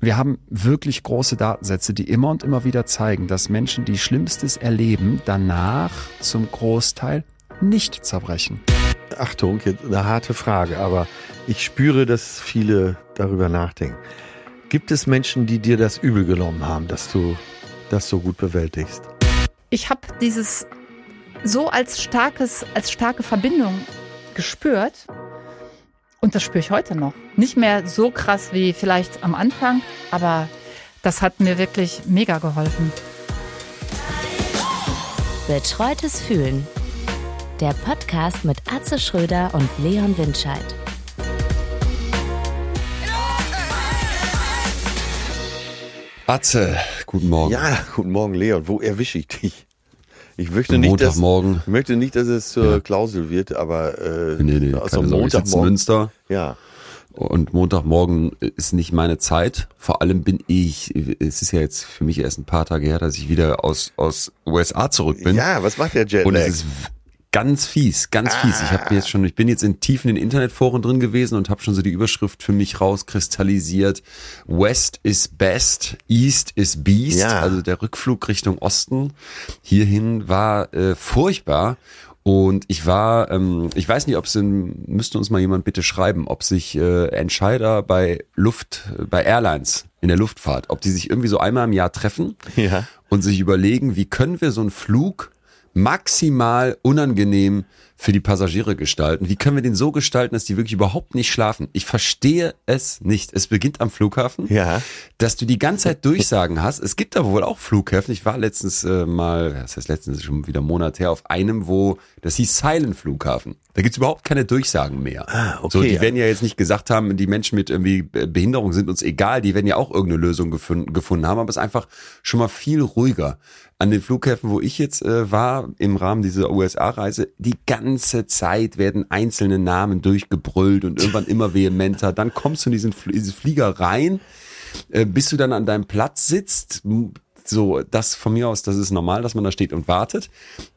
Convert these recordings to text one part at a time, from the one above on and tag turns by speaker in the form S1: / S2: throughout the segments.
S1: Wir haben wirklich große Datensätze, die immer und immer wieder zeigen, dass Menschen, die Schlimmstes erleben, danach zum Großteil nicht zerbrechen.
S2: Achtung, jetzt eine harte Frage, aber ich spüre, dass viele darüber nachdenken. Gibt es Menschen, die dir das übel genommen haben, dass du das so gut bewältigst?
S3: Ich habe dieses so als starkes, als starke Verbindung gespürt. Und das spüre ich heute noch. Nicht mehr so krass wie vielleicht am Anfang, aber das hat mir wirklich mega geholfen.
S4: Betreutes Fühlen. Der Podcast mit Atze Schröder und Leon Windscheid.
S5: Atze, guten Morgen.
S2: Ja, guten Morgen, Leon. Wo erwische ich dich? Ich möchte nicht, dass, ich möchte nicht, dass es zur
S5: Ja.
S2: Klausel wird, aber äh,
S5: Nee, nee,
S2: also Montagmorgen.
S5: Münster
S2: Ja,
S5: und Montagmorgen ist nicht meine Zeit. Vor allem bin ich, es ist ja jetzt für mich erst ein paar Tage her, dass ich wieder aus, aus USA zurück bin.
S2: ja, was macht der Jetlag?
S5: Und es ist ganz fies, ganz fies. Ich habe jetzt schon, ich bin jetzt in tiefen in Internetforen drin gewesen und habe schon so die Überschrift für mich rauskristallisiert. West is best, East is beast.
S2: Ja.
S5: Also der Rückflug Richtung Osten hierhin war äh, furchtbar. Und ich war, ähm, ich weiß nicht, ob es, müsste uns mal jemand bitte schreiben, ob sich äh, Entscheider bei Luft, bei Airlines in der Luftfahrt, ob die sich irgendwie so einmal im Jahr treffen
S2: Ja.
S5: und sich überlegen, wie können wir so einen Flug maximal unangenehm für die Passagiere gestalten? Wie können wir den so gestalten, dass die wirklich überhaupt nicht schlafen? Ich verstehe es nicht. Es beginnt am Flughafen,
S2: Ja.
S5: dass du die ganze Zeit Durchsagen hast. Es gibt da wohl auch Flughäfen. Ich war letztens äh, mal, das heißt letztens schon wieder einen Monat her, auf einem, wo das hieß Silent Flughafen. Da gibt's überhaupt keine Durchsagen mehr.
S2: Ah, okay.
S5: So, die werden ja jetzt nicht gesagt haben, die Menschen mit irgendwie Behinderung sind uns egal, die werden ja auch irgendeine Lösung gefunden, gefunden haben, aber es ist einfach schon mal viel ruhiger. An den Flughäfen, wo ich jetzt äh, war, im Rahmen dieser USA-Reise, die ganze Zeit werden einzelne Namen durchgebrüllt und irgendwann immer vehementer. Dann kommst du in diesen, Fl- diesen Flieger rein, äh, bis du dann an deinem Platz sitzt, so, das von mir aus, das ist normal, dass man da steht und wartet.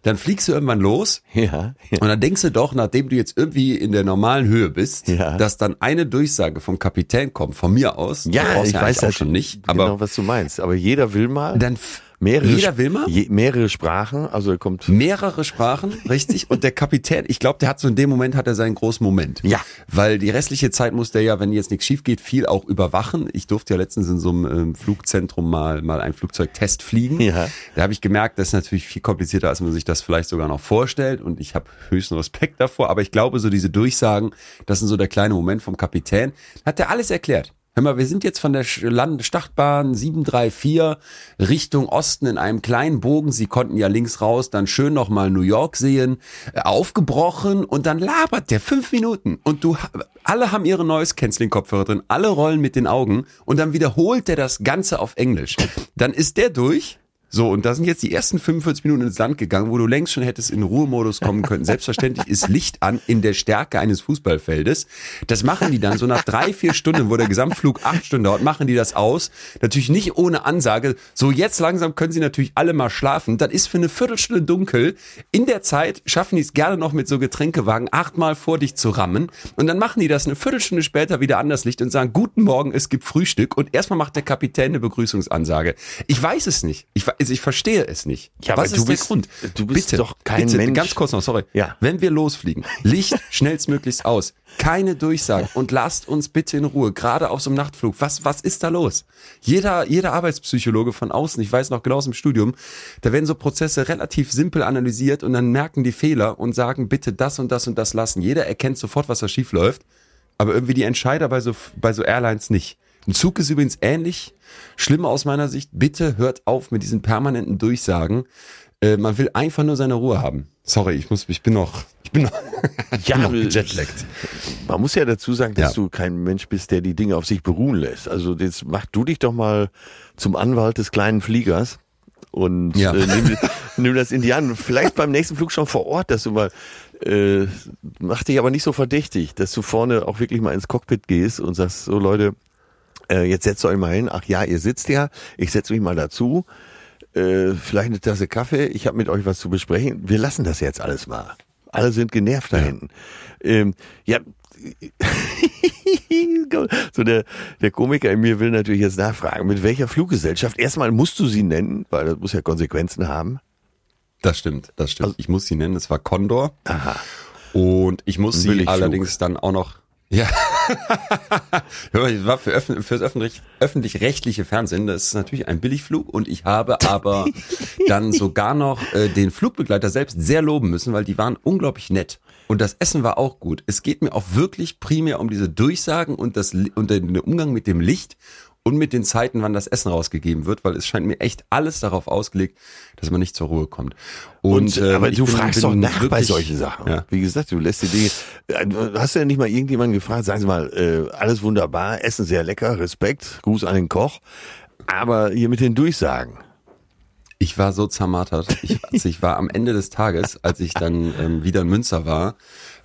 S5: Dann fliegst du irgendwann los
S2: Ja. ja.
S5: und dann denkst du doch, nachdem du jetzt irgendwie in der normalen Höhe bist,
S2: Ja.
S5: dass dann eine Durchsage vom Kapitän kommt, von mir aus.
S2: Ja, ich weiß
S5: eigentlich auch
S2: das
S5: schon nicht, aber
S2: genau, was du meinst. Aber jeder will mal.
S5: dann
S2: mehrere,
S5: jeder will mal.
S2: Je, mehrere Sprachen, also er kommt.
S5: mehrere Sprachen, richtig. Und der Kapitän, ich glaube, der hat so in dem Moment hat er seinen großen Moment.
S2: Ja.
S5: Weil die restliche Zeit muss der ja, wenn jetzt nichts schief geht, viel auch überwachen. Ich durfte ja letztens in so einem ähm, Flugzentrum mal mal einen Flugzeugtest fliegen.
S2: Ja.
S5: Da habe ich gemerkt, das ist natürlich viel komplizierter, als man sich das vielleicht sogar noch vorstellt. Und ich habe höchsten Respekt davor. Aber ich glaube, so diese Durchsagen, das sind so der kleine Moment vom Kapitän. Hat der alles erklärt. Hör mal, wir sind jetzt von der Startbahn 734 Richtung Osten in einem kleinen Bogen. Sie konnten ja links raus, dann schön nochmal New York sehen, äh, aufgebrochen und dann labert der fünf Minuten und du, alle haben ihre Noise Canceling Kopfhörer drin, alle rollen mit den Augen und dann wiederholt der das Ganze auf Englisch. Dann ist der durch. So, und da sind jetzt die ersten 45 Minuten ins Land gegangen, wo du längst schon hättest in Ruhemodus kommen können. Selbstverständlich ist Licht an in der Stärke eines Fußballfeldes. Das machen die dann so nach drei, vier Stunden, wo der Gesamtflug acht Stunden dauert, machen die das aus. Natürlich nicht ohne Ansage. So, jetzt langsam können sie natürlich alle mal schlafen. Dann ist für eine Viertelstunde dunkel. In der Zeit schaffen die es gerne noch mit so Getränkewagen achtmal vor dich zu rammen. Und dann machen die das eine Viertelstunde später wieder anders Licht und sagen, guten Morgen, es gibt Frühstück. Und erstmal macht der Kapitän eine Begrüßungsansage. Ich weiß es nicht. Ich, we- also ich verstehe es nicht.
S2: Ja,
S5: Was
S2: du
S5: ist der
S2: bist-
S5: Grund?
S2: du bist
S5: bitte,
S2: doch kein
S5: bitte,
S2: Mensch.
S5: Ganz kurz noch, sorry.
S2: Ja.
S5: Wenn wir losfliegen, Licht schnellstmöglichst aus, keine Durchsagen und lasst uns bitte in Ruhe, gerade auf so einem Nachtflug. Was, was ist da los? Jeder, jeder Arbeitspsychologe von außen, ich weiß noch genau aus dem Studium, da werden so Prozesse relativ simpel analysiert und dann merken die Fehler und sagen, bitte das und das und das lassen. Jeder erkennt sofort, was da schief läuft, aber irgendwie die Entscheider bei so, bei so Airlines nicht. Ein Zug ist übrigens ähnlich, schlimm aus meiner Sicht. Bitte hört auf mit diesen permanenten Durchsagen. Äh, man will einfach nur seine Ruhe haben. Sorry, ich muss, ich bin noch, ich bin noch, ich
S2: Ja,
S5: bin noch
S2: äh,
S5: gejetlaggt.
S2: Man muss ja dazu sagen, dass
S5: Ja.
S2: du kein Mensch bist, der die Dinge auf sich beruhen lässt. Also jetzt mach du dich doch mal zum Anwalt des kleinen Fliegers und
S5: Ja.
S2: äh, nimm, nimm das in die Hand. Vielleicht beim nächsten Flug schon vor Ort, dass du mal äh, mach dich aber nicht so verdächtig, dass du vorne auch wirklich mal ins Cockpit gehst und sagst, so Leute, äh, jetzt setzt euch mal hin. Ach ja, ihr sitzt ja, ich setze mich mal dazu. Äh, vielleicht eine Tasse Kaffee, ich habe mit euch was zu besprechen. Wir lassen das jetzt alles mal. Alle sind genervt da hinten. Ähm, ja, so der, der Komiker in mir will natürlich jetzt nachfragen, mit welcher Fluggesellschaft? Erstmal musst du sie nennen, weil das muss ja Konsequenzen haben.
S5: Das stimmt, das stimmt. ich muss sie nennen, es war Condor.
S2: Aha.
S5: Und ich muss sie allerdings dann auch noch. Ja. Hör mal, das war für, öffn für das öffentlich, öffentlich-rechtliche Fernsehen. Das ist natürlich ein Billigflug und ich habe aber dann sogar noch äh, den Flugbegleiter selbst sehr loben müssen, weil die waren unglaublich nett. Und das Essen war auch gut. Es geht mir auch wirklich primär um diese Durchsagen und, das, und den Umgang mit dem Licht und mit den Zeiten, wann das Essen rausgegeben wird, weil es scheint mir echt alles darauf ausgelegt, dass man nicht zur Ruhe kommt.
S2: Und,
S5: ähm,
S2: aber
S5: ich
S2: du
S5: bin-
S2: fragst
S5: bin
S2: doch nach bei
S5: wirklich-
S2: solchen Sachen.
S5: Ja.
S2: Wie gesagt, du lässt die Dinge. Äh, Hast du ja nicht mal irgendjemanden gefragt, sagen Sie mal, äh, alles wunderbar, Essen sehr lecker, Respekt, Gruß an den Koch. Aber hier mit den Durchsagen.
S5: Ich war so zermartert. Ich, also ich war am Ende des Tages, als ich dann ähm, wieder in Münster war,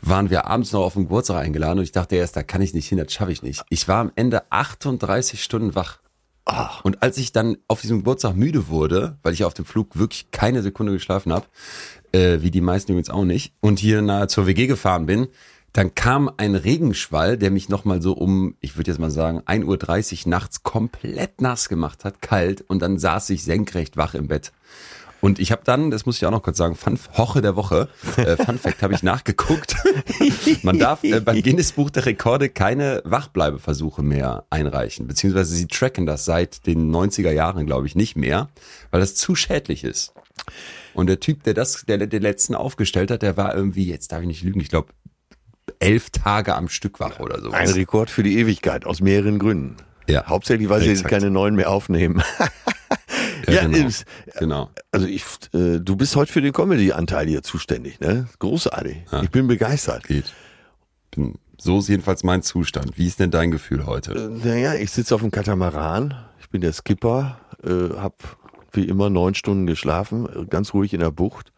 S5: waren wir abends noch auf den Geburtstag eingeladen und ich dachte erst, da kann ich nicht hin, das schaffe ich nicht. Ich war am Ende 38 Stunden wach.
S2: Ach.
S5: Und als ich dann auf diesem Geburtstag müde wurde, weil ich auf dem Flug wirklich keine Sekunde geschlafen habe, äh, wie die meisten übrigens auch nicht, und hier nahe zur WG gefahren bin, dann kam ein Regenschwall, der mich nochmal so um, ich würde jetzt mal sagen, 1.30 Uhr nachts komplett nass gemacht hat, kalt, und dann saß ich senkrecht wach im Bett. Und ich habe dann, das muss ich auch noch kurz sagen, Fun, Hoche der Woche, äh, Fun Fact habe ich nachgeguckt. Man darf äh, beim Guinness Buch der Rekorde keine Wachbleibeversuche mehr einreichen, beziehungsweise sie tracken das seit den 90er Jahren, glaube ich, nicht mehr, weil das zu schädlich ist. Und der Typ, der das, der den letzten aufgestellt hat, der war irgendwie, jetzt darf ich nicht lügen, ich glaube, elf Tage am Stück wach oder so.
S2: Ein Rekord für die Ewigkeit, aus mehreren Gründen.
S5: Ja.
S2: Hauptsächlich, weil sie
S5: Exakt.
S2: keine neuen mehr aufnehmen.
S5: Ja, genau.
S2: ist-
S5: genau.
S2: also ich, äh, du bist heute für den Comedy-Anteil hier zuständig, ne? Großartig. Ich bin begeistert.
S5: Geht. Bin, so ist jedenfalls mein Zustand. Wie ist denn dein Gefühl heute?
S2: Äh, Naja, ich sitze auf dem Katamaran. Ich bin der Skipper, äh, hab wie immer neun Stunden geschlafen, äh, ganz ruhig in der Bucht.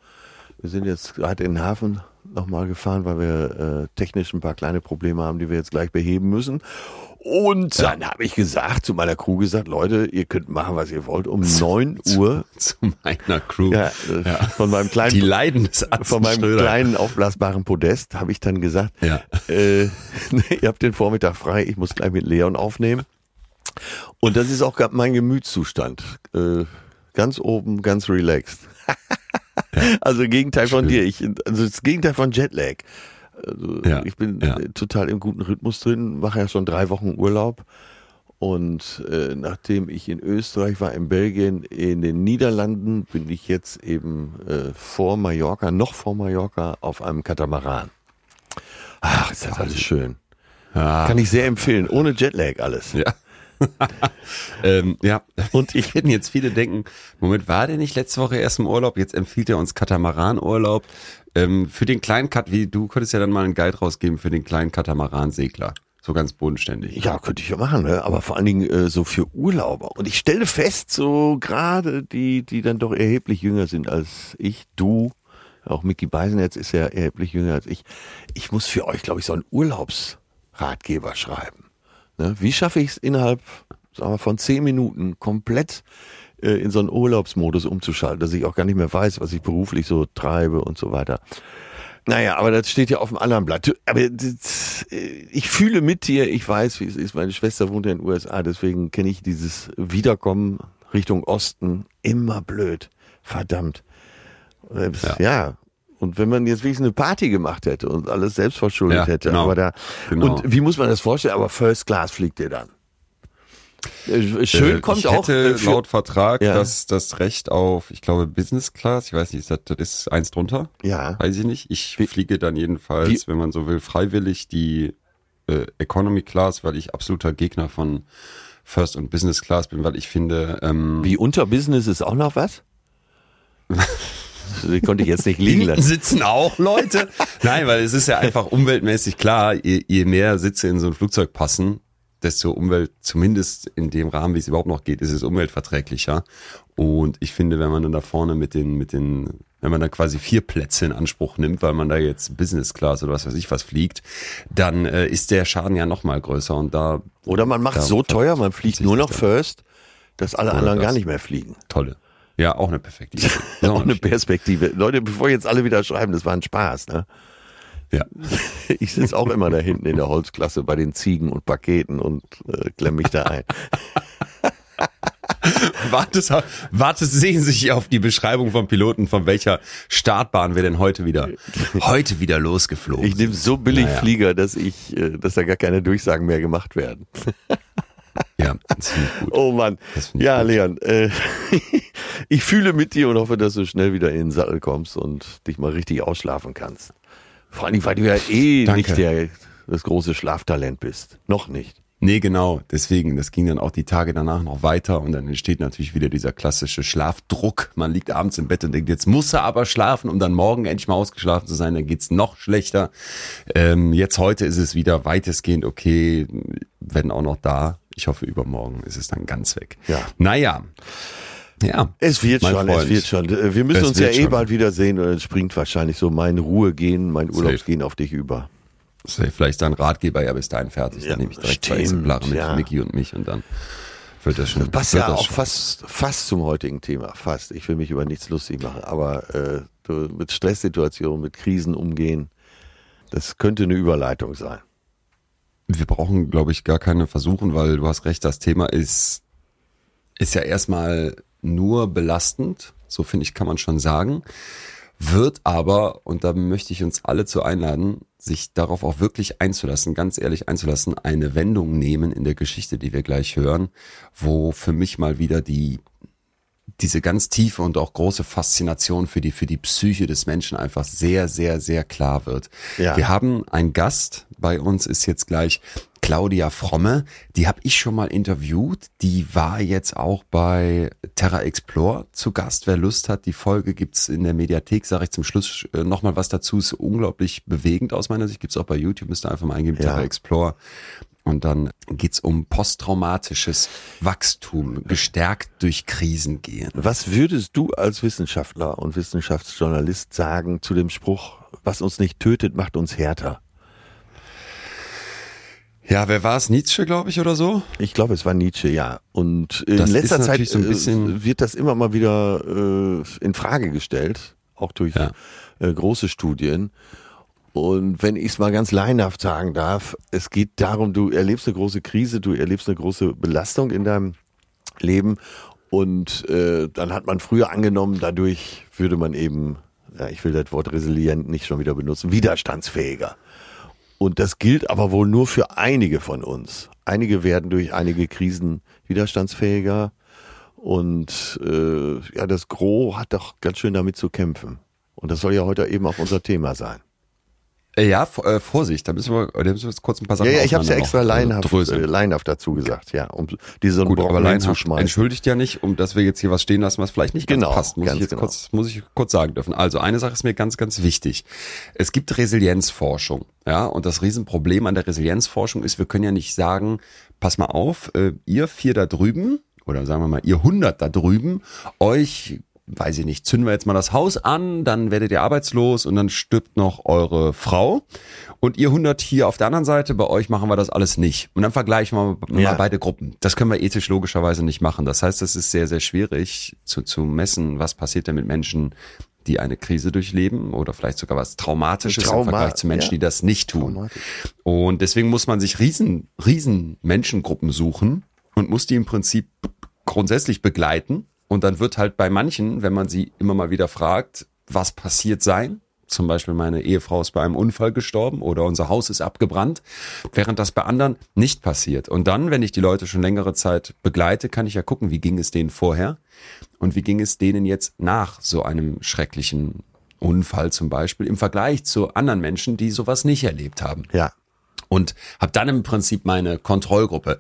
S2: Wir sind jetzt gerade in den Hafen nochmal gefahren, weil wir äh, technisch ein paar kleine Probleme haben, die wir jetzt gleich beheben müssen. Und dann habe ich gesagt, zu meiner Crew gesagt, Leute, ihr könnt machen, was ihr wollt. Um neun Uhr,
S5: Zu meiner Crew.
S2: ja, äh, von meinem kleinen
S5: Die Leiden des
S2: von meinem
S5: Schröder.
S2: kleinen aufblasbaren Podest habe ich dann gesagt,
S5: Ja.
S2: äh, ihr habt den Vormittag frei, ich muss gleich mit Leon aufnehmen. Und das ist auch mein Gemütszustand. Äh, ganz oben, ganz relaxed. also Gegenteil von
S5: Schön.
S2: dir. Ich, also das Gegenteil von Jetlag. Also
S5: Ja,
S2: ich bin
S5: ja.
S2: äh, total im guten Rhythmus drin, mache ja schon drei Wochen Urlaub. Und äh, nachdem ich in Österreich war, in Belgien, in den Niederlanden, bin ich jetzt eben äh, vor Mallorca, noch vor Mallorca, auf einem Katamaran. Ach, ist das alles schön.
S5: Ja.
S2: Kann ich sehr empfehlen, ohne Jetlag alles.
S5: Ja. ähm, ja.
S2: Und ich-
S5: werden jetzt viele denken, Moment, war der nicht letzte Woche erst im Urlaub? Jetzt empfiehlt er uns Katamaran-Urlaub. Ähm, für den kleinen Kat, wie du könntest ja dann mal einen Guide rausgeben für den kleinen Katamaran-Segler. So ganz bodenständig.
S2: Ja, könnte ich ja machen, ne? aber vor allen Dingen äh, so für Urlauber. Und ich stelle fest, so gerade die, die dann doch erheblich jünger sind als ich, du, auch Mickey Beisenherz ist ja erheblich jünger als ich. Ich muss für euch, glaube ich, so einen Urlaubsratgeber schreiben. Ne? Wie schaffe ich es innerhalb sagen wir, von zehn Minuten komplett äh, in so einen Urlaubsmodus umzuschalten, dass ich auch gar nicht mehr weiß, was ich beruflich so treibe und so weiter. Naja, aber das steht ja auf dem anderen Blatt. Aber das, äh, ich fühle mit dir, ich weiß, wie es ist. Meine Schwester wohnt ja in den USA, deswegen kenne ich dieses Wiederkommen Richtung Osten immer blöd. Verdammt. Äh,
S5: Ja.
S2: ja. Und wenn man jetzt wenigstens eine Party gemacht hätte und alles selbst verschuldet
S5: Ja,
S2: hätte,
S5: genau.
S2: aber da.
S5: Genau.
S2: Und wie muss man das vorstellen? Aber First Class fliegt ihr dann. Äh, Schön
S5: Äh,
S2: kommt
S5: ich
S2: auch.
S5: hätte
S2: äh, für-
S5: laut Vertrag
S2: Ja.
S5: das, das Recht auf, ich glaube, Business Class. Ich weiß nicht, ist das, das ist eins drunter.
S2: ja.
S5: Weiß ich nicht. Ich
S2: Wie-
S5: fliege dann jedenfalls,
S2: Wie-
S5: wenn man so will, freiwillig die äh, Economy Class, weil ich absoluter Gegner von First und Business Class bin, weil ich finde, ähm,
S2: Wie unter Business ist auch noch was? Die konnte ich jetzt nicht liegen lassen.
S5: sitzen auch Leute. Nein, weil es ist ja einfach umweltmäßig klar, je, je mehr Sitze in so ein Flugzeug passen, desto Umwelt, zumindest in dem Rahmen, wie es überhaupt noch geht, ist es umweltverträglicher. Und ich finde, wenn man dann da vorne mit den, mit den, wenn man dann quasi vier Plätze in Anspruch nimmt, weil man da jetzt Business Class oder was weiß ich was fliegt, dann äh, ist der Schaden ja noch mal größer und da
S2: Oder man macht
S5: Ja,
S2: so teuer, man fliegt nur noch First, dass alle anderen
S5: das.
S2: gar nicht mehr fliegen.
S5: tolle. Ja, auch eine perfekte Idee.
S2: Auch eine Perspektive. Leute, bevor jetzt alle wieder schreiben, das war ein Spaß, ne?
S5: Ja.
S2: Ich sitze auch immer da hinten in der Holzklasse bei den Ziegen und Paketen und äh, klemm mich da ein.
S5: Wartest, wartest sehnsüchtig auf die Beschreibung vom Piloten, von welcher Startbahn wir denn heute wieder, heute wieder losgeflogen
S2: Ich nehme so billig
S5: Naja.
S2: Flieger, dass ich, äh, dass da gar keine Durchsagen mehr gemacht werden.
S5: Ja, das ich gut.
S2: Oh Mann. Ja,
S5: gut.
S2: Leon, äh, ich fühle mit dir und hoffe, dass du schnell wieder in den Sattel kommst und dich mal richtig ausschlafen kannst. Vor allem, weil du ja eh
S5: Danke.
S2: nicht der, das große Schlaftalent bist. Noch nicht.
S5: Nee, genau. Deswegen, das ging dann auch die Tage danach noch weiter und dann entsteht natürlich wieder dieser klassische Schlafdruck. Man liegt abends im Bett und denkt, jetzt muss er aber schlafen, um dann morgen endlich mal ausgeschlafen zu sein. Dann geht's noch schlechter. Ähm, jetzt heute ist es wieder weitestgehend okay, wenn auch noch da. Ich hoffe, übermorgen ist es dann ganz weg.
S2: Ja.
S5: Naja. Ja.
S2: Es wird schon,
S5: Freund.
S2: es wird schon. Wir müssen
S5: Es
S2: uns ja eh
S5: schon.
S2: bald wiedersehen und dann springt wahrscheinlich so mein Ruhegehen, mein. Urlaubsgehen auf dich über.
S5: Vielleicht dein Ratgeber ja bis dahin fertig.
S2: Ja,
S5: dann nehme ich direkt zwei
S2: stimmt,
S5: Exemplare mit
S2: ja.
S5: Mickey und mich und dann wird das schon.
S2: Passt
S5: wird
S2: ja
S5: das
S2: auch
S5: schon.
S2: fast, fast zum heutigen Thema. Fast. Ich will mich über nichts lustig machen, aber äh, mit Stresssituationen, mit Krisen umgehen, das könnte eine Überleitung sein.
S5: Wir brauchen, glaube ich, gar keine versuchen, weil du hast recht, das Thema ist, ist ja erstmal nur belastend, so finde ich, kann man schon sagen, wird aber, und da möchte ich uns alle zu einladen, sich darauf auch wirklich einzulassen, ganz ehrlich einzulassen, eine Wendung nehmen in der Geschichte, die wir gleich hören, wo für mich mal wieder die diese ganz tiefe und auch große Faszination für die für die Psyche des Menschen einfach sehr sehr sehr klar wird.
S2: Ja.
S5: Wir haben einen Gast bei uns ist jetzt gleich Claudia Fromme, die habe ich schon mal interviewt, die war jetzt auch bei Terra Explore zu Gast. Wer Lust hat, die Folge gibt's in der Mediathek, sage ich zum Schluss äh, noch mal was dazu, ist unglaublich bewegend aus meiner Sicht, gibt's auch bei YouTube, müsst ihr einfach mal eingeben,
S2: Ja.
S5: Terra Explore. Und dann geht's um posttraumatisches Wachstum, gestärkt durch Krisen gehen.
S2: Was würdest du als Wissenschaftler und Wissenschaftsjournalist sagen zu dem Spruch, was uns nicht tötet, macht uns härter?
S5: Ja, wer war es? Nietzsche, glaube ich, oder so?
S2: Ich glaube, es war Nietzsche, ja. Und in
S5: Das
S2: letzter Zeit
S5: so
S2: äh, wird das immer mal wieder äh, in Frage gestellt, auch durch
S5: Ja.
S2: äh, große Studien. Und wenn ich es mal ganz laienhaft sagen darf, es geht darum, du erlebst eine große Krise, du erlebst eine große Belastung in deinem Leben und äh, dann hat man früher angenommen, dadurch würde man eben, ja, ich will das Wort resilient nicht schon wieder benutzen, widerstandsfähiger. Und das gilt aber wohl nur für einige von uns. Einige werden durch einige Krisen widerstandsfähiger und äh, ja, das Gros hat doch ganz schön damit zu kämpfen. Und das soll ja heute eben auch unser Thema sein.
S5: Äh, Ja, äh, Vorsicht, da müssen wir, da müssen wir jetzt kurz ein paar Sachen
S2: Ja, ja, ich habe es ja extra
S5: äh,
S2: laienhaft, äh, dazu gesagt, ja, um diese
S5: Gut,
S2: Brocken
S5: aber
S2: hinzuschmeißen.
S5: entschuldigt ja nicht, um dass wir jetzt hier was stehen lassen, was vielleicht nicht ganz
S2: Genau,
S5: passt. Muss
S2: ganz
S5: ich jetzt
S2: genau.
S5: kurz, muss ich kurz sagen dürfen. Also eine Sache ist mir ganz, ganz wichtig. Es gibt Resilienzforschung, ja, und das Riesenproblem an der Resilienzforschung ist, wir können ja nicht sagen, pass mal auf, äh, ihr vier da drüben, oder sagen wir mal, ihr hundert da drüben, euch weiß ich nicht, zünden wir jetzt mal das Haus an, dann werdet ihr arbeitslos und dann stirbt noch eure Frau. Und ihr 100 hier auf der anderen Seite, bei euch machen wir das alles nicht. Und dann vergleichen wir mal
S2: Ja.
S5: beide Gruppen. Das können wir ethisch logischerweise nicht machen. Das heißt, es ist sehr, sehr schwierig zu, zu messen, was passiert denn mit Menschen, die eine Krise durchleben oder vielleicht sogar was Traumatisches
S2: Trauma,
S5: im Vergleich zu Menschen,
S2: ja.
S5: die das nicht tun. Und deswegen muss man sich riesen, riesen Menschengruppen suchen und muss die im Prinzip grundsätzlich begleiten. Und dann wird halt bei manchen, wenn man sie immer mal wieder fragt, was passiert sein, zum Beispiel meine Ehefrau ist bei einem Unfall gestorben oder unser Haus ist abgebrannt, während das bei anderen nicht passiert. Und dann, wenn ich die Leute schon längere Zeit begleite, kann ich ja gucken, wie ging es denen vorher und wie ging es denen jetzt nach so einem schrecklichen Unfall zum Beispiel im Vergleich zu anderen Menschen, die sowas nicht erlebt haben
S2: Ja.
S5: Und habe dann im Prinzip meine Kontrollgruppe.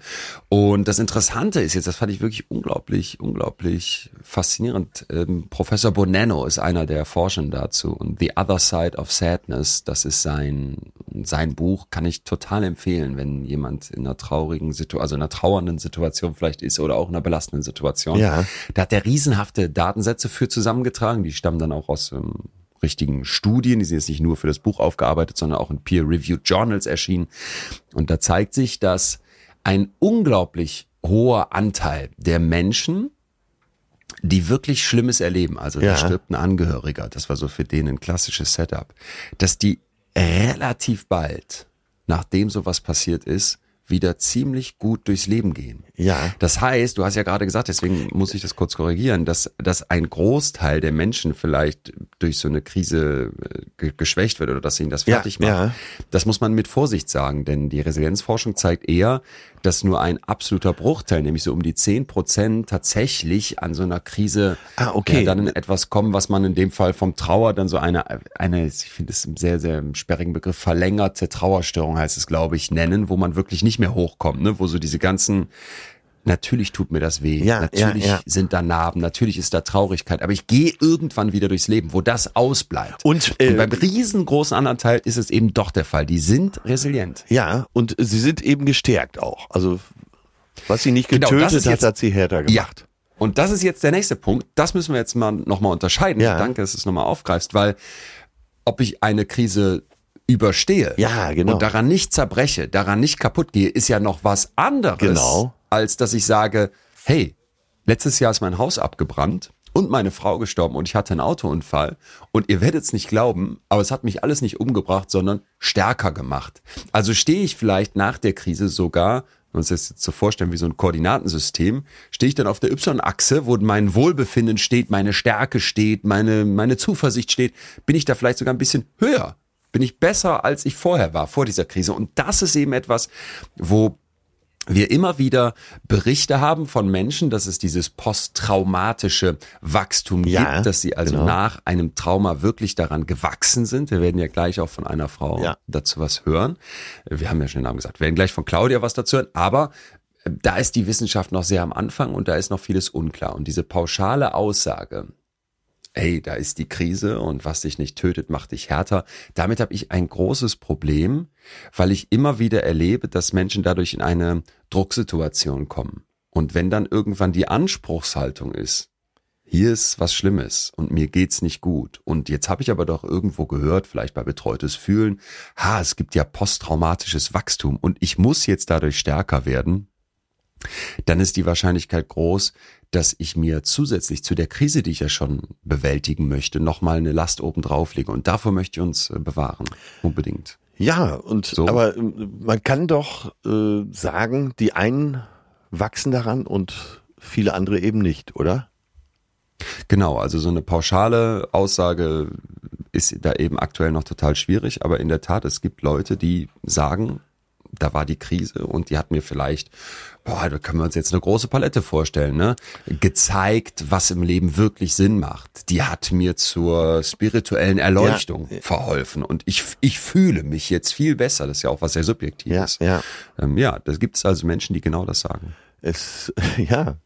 S5: Und das Interessante ist jetzt, das fand ich wirklich unglaublich, unglaublich faszinierend. Ähm, Professor Bonanno ist einer der Forschenden dazu und The Other Side of Sadness, das ist sein sein Buch, kann ich total empfehlen, wenn jemand in einer traurigen Situation, also in einer trauernden Situation vielleicht ist oder auch in einer belastenden Situation.
S2: Ja.
S5: Da hat der riesenhafte Datensätze für zusammengetragen, die stammen dann auch aus ähm, richtigen Studien, die sind jetzt nicht nur für das Buch aufgearbeitet, sondern auch in Peer-Reviewed Journals erschienen. Und da zeigt sich, dass ein unglaublich hoher Anteil der Menschen, die wirklich Schlimmes erleben, also
S2: Ja.
S5: da stirbt ein Angehöriger, das war so für den ein klassisches Setup, dass die
S6: relativ bald, nachdem sowas passiert ist, wieder ziemlich gut durchs Leben gehen.
S2: Ja.
S6: Das heißt, du hast ja gerade gesagt, deswegen muss ich das kurz korrigieren, dass, dass ein Großteil der Menschen vielleicht durch so eine Krise äh, ge- geschwächt wird oder dass ihnen das
S2: Ja,
S6: fertig macht.
S2: ja.
S6: Das muss man mit Vorsicht sagen, denn die Resilienzforschung zeigt eher, dass nur ein absoluter Bruchteil, nämlich so um die 10 Prozent tatsächlich an so einer Krise
S2: Ah, okay.
S6: ja, dann in etwas kommen, was man in dem Fall vom Trauer dann so eine, eine ich finde es einen sehr, sehr sperrigen Begriff, verlängerte Trauerstörung heißt es, glaube ich, nennen, wo man wirklich nicht mehr hochkommt, ne? wo so diese ganzen Natürlich tut mir das weh.
S2: Ja,
S6: natürlich
S2: ja, ja.
S6: sind da Narben. Natürlich ist da Traurigkeit. Aber ich gehe irgendwann wieder durchs Leben, wo das ausbleibt.
S2: Und, äh,
S6: Und beim riesengroßen anderen Teil ist es eben doch der Fall. Die sind resilient.
S2: Ja, und sie sind eben gestärkt auch. Also, was sie nicht
S6: Genau,
S2: getötet
S6: das ist
S2: hat,
S6: jetzt-
S2: hat sie härter gemacht.
S6: Und das ist jetzt der nächste Punkt. Das müssen wir jetzt mal nochmal unterscheiden.
S2: Ja.
S6: Danke, dass du es nochmal aufgreifst, weil ob ich eine Krise überstehe
S2: Ja, genau.
S6: und daran nicht zerbreche, daran nicht kaputt gehe, ist ja noch was anderes,
S2: Genau.
S6: Als dass ich sage, hey, letztes Jahr ist mein Haus abgebrannt und meine Frau gestorben und ich hatte einen Autounfall und ihr werdet es nicht glauben, aber es hat mich alles nicht umgebracht, sondern stärker gemacht. Also stehe ich vielleicht nach der Krise sogar wenn wir uns das jetzt so vorstellen wie so ein Koordinatensystem, stehe ich dann auf der Y-Achse, wo mein Wohlbefinden steht, meine Stärke steht, meine, meine Zuversicht steht, bin ich da vielleicht sogar ein bisschen höher. Bin ich besser, als ich vorher war, vor dieser Krise. Und das ist eben etwas, wo wir immer wieder Berichte haben von Menschen, dass es dieses posttraumatische Wachstum
S2: Ja,
S6: gibt, dass sie also
S2: genau.
S6: nach einem Trauma wirklich daran gewachsen sind. Wir werden ja gleich auch von einer Frau
S2: Ja.
S6: dazu was hören. Wir haben ja schon den Namen gesagt. Wir werden gleich von Claudia was dazu hören, aber äh, da ist die Wissenschaft noch sehr am Anfang und da ist noch vieles unklar. Und diese pauschale Aussage, ey, da ist die Krise und was dich nicht tötet, macht dich härter. Damit habe ich ein großes Problem, weil ich immer wieder erlebe, dass Menschen dadurch in eine Drucksituation kommen. Und wenn dann irgendwann die Anspruchshaltung ist, hier ist was Schlimmes und mir geht's nicht gut. Und jetzt habe ich aber doch irgendwo gehört, vielleicht bei betreutes Fühlen, ha, es gibt ja posttraumatisches Wachstum und ich muss jetzt dadurch stärker werden dann ist die Wahrscheinlichkeit groß, dass ich mir zusätzlich zu der Krise, die ich ja schon bewältigen möchte, nochmal eine Last oben drauflege. Und davor möchte ich uns äh, bewahren. Unbedingt.
S2: Ja, und
S6: So.
S2: aber ähm, man kann doch äh, sagen, die einen wachsen daran und viele andere eben nicht, oder?
S6: Genau, also so eine pauschale Aussage ist da eben aktuell noch total schwierig. Aber in der Tat, es gibt Leute, die sagen, da war die Krise und die hat mir vielleicht, boah, da können wir uns jetzt eine große Palette vorstellen, ne? Gezeigt, was im Leben wirklich Sinn macht. Die hat mir zur spirituellen Erleuchtung verholfen und ich, ich fühle mich jetzt viel besser. Das ist ja auch was sehr Subjektives.
S2: ja.
S6: Ähm, ja das gibt es also Menschen, die genau das sagen.
S2: Es, ja,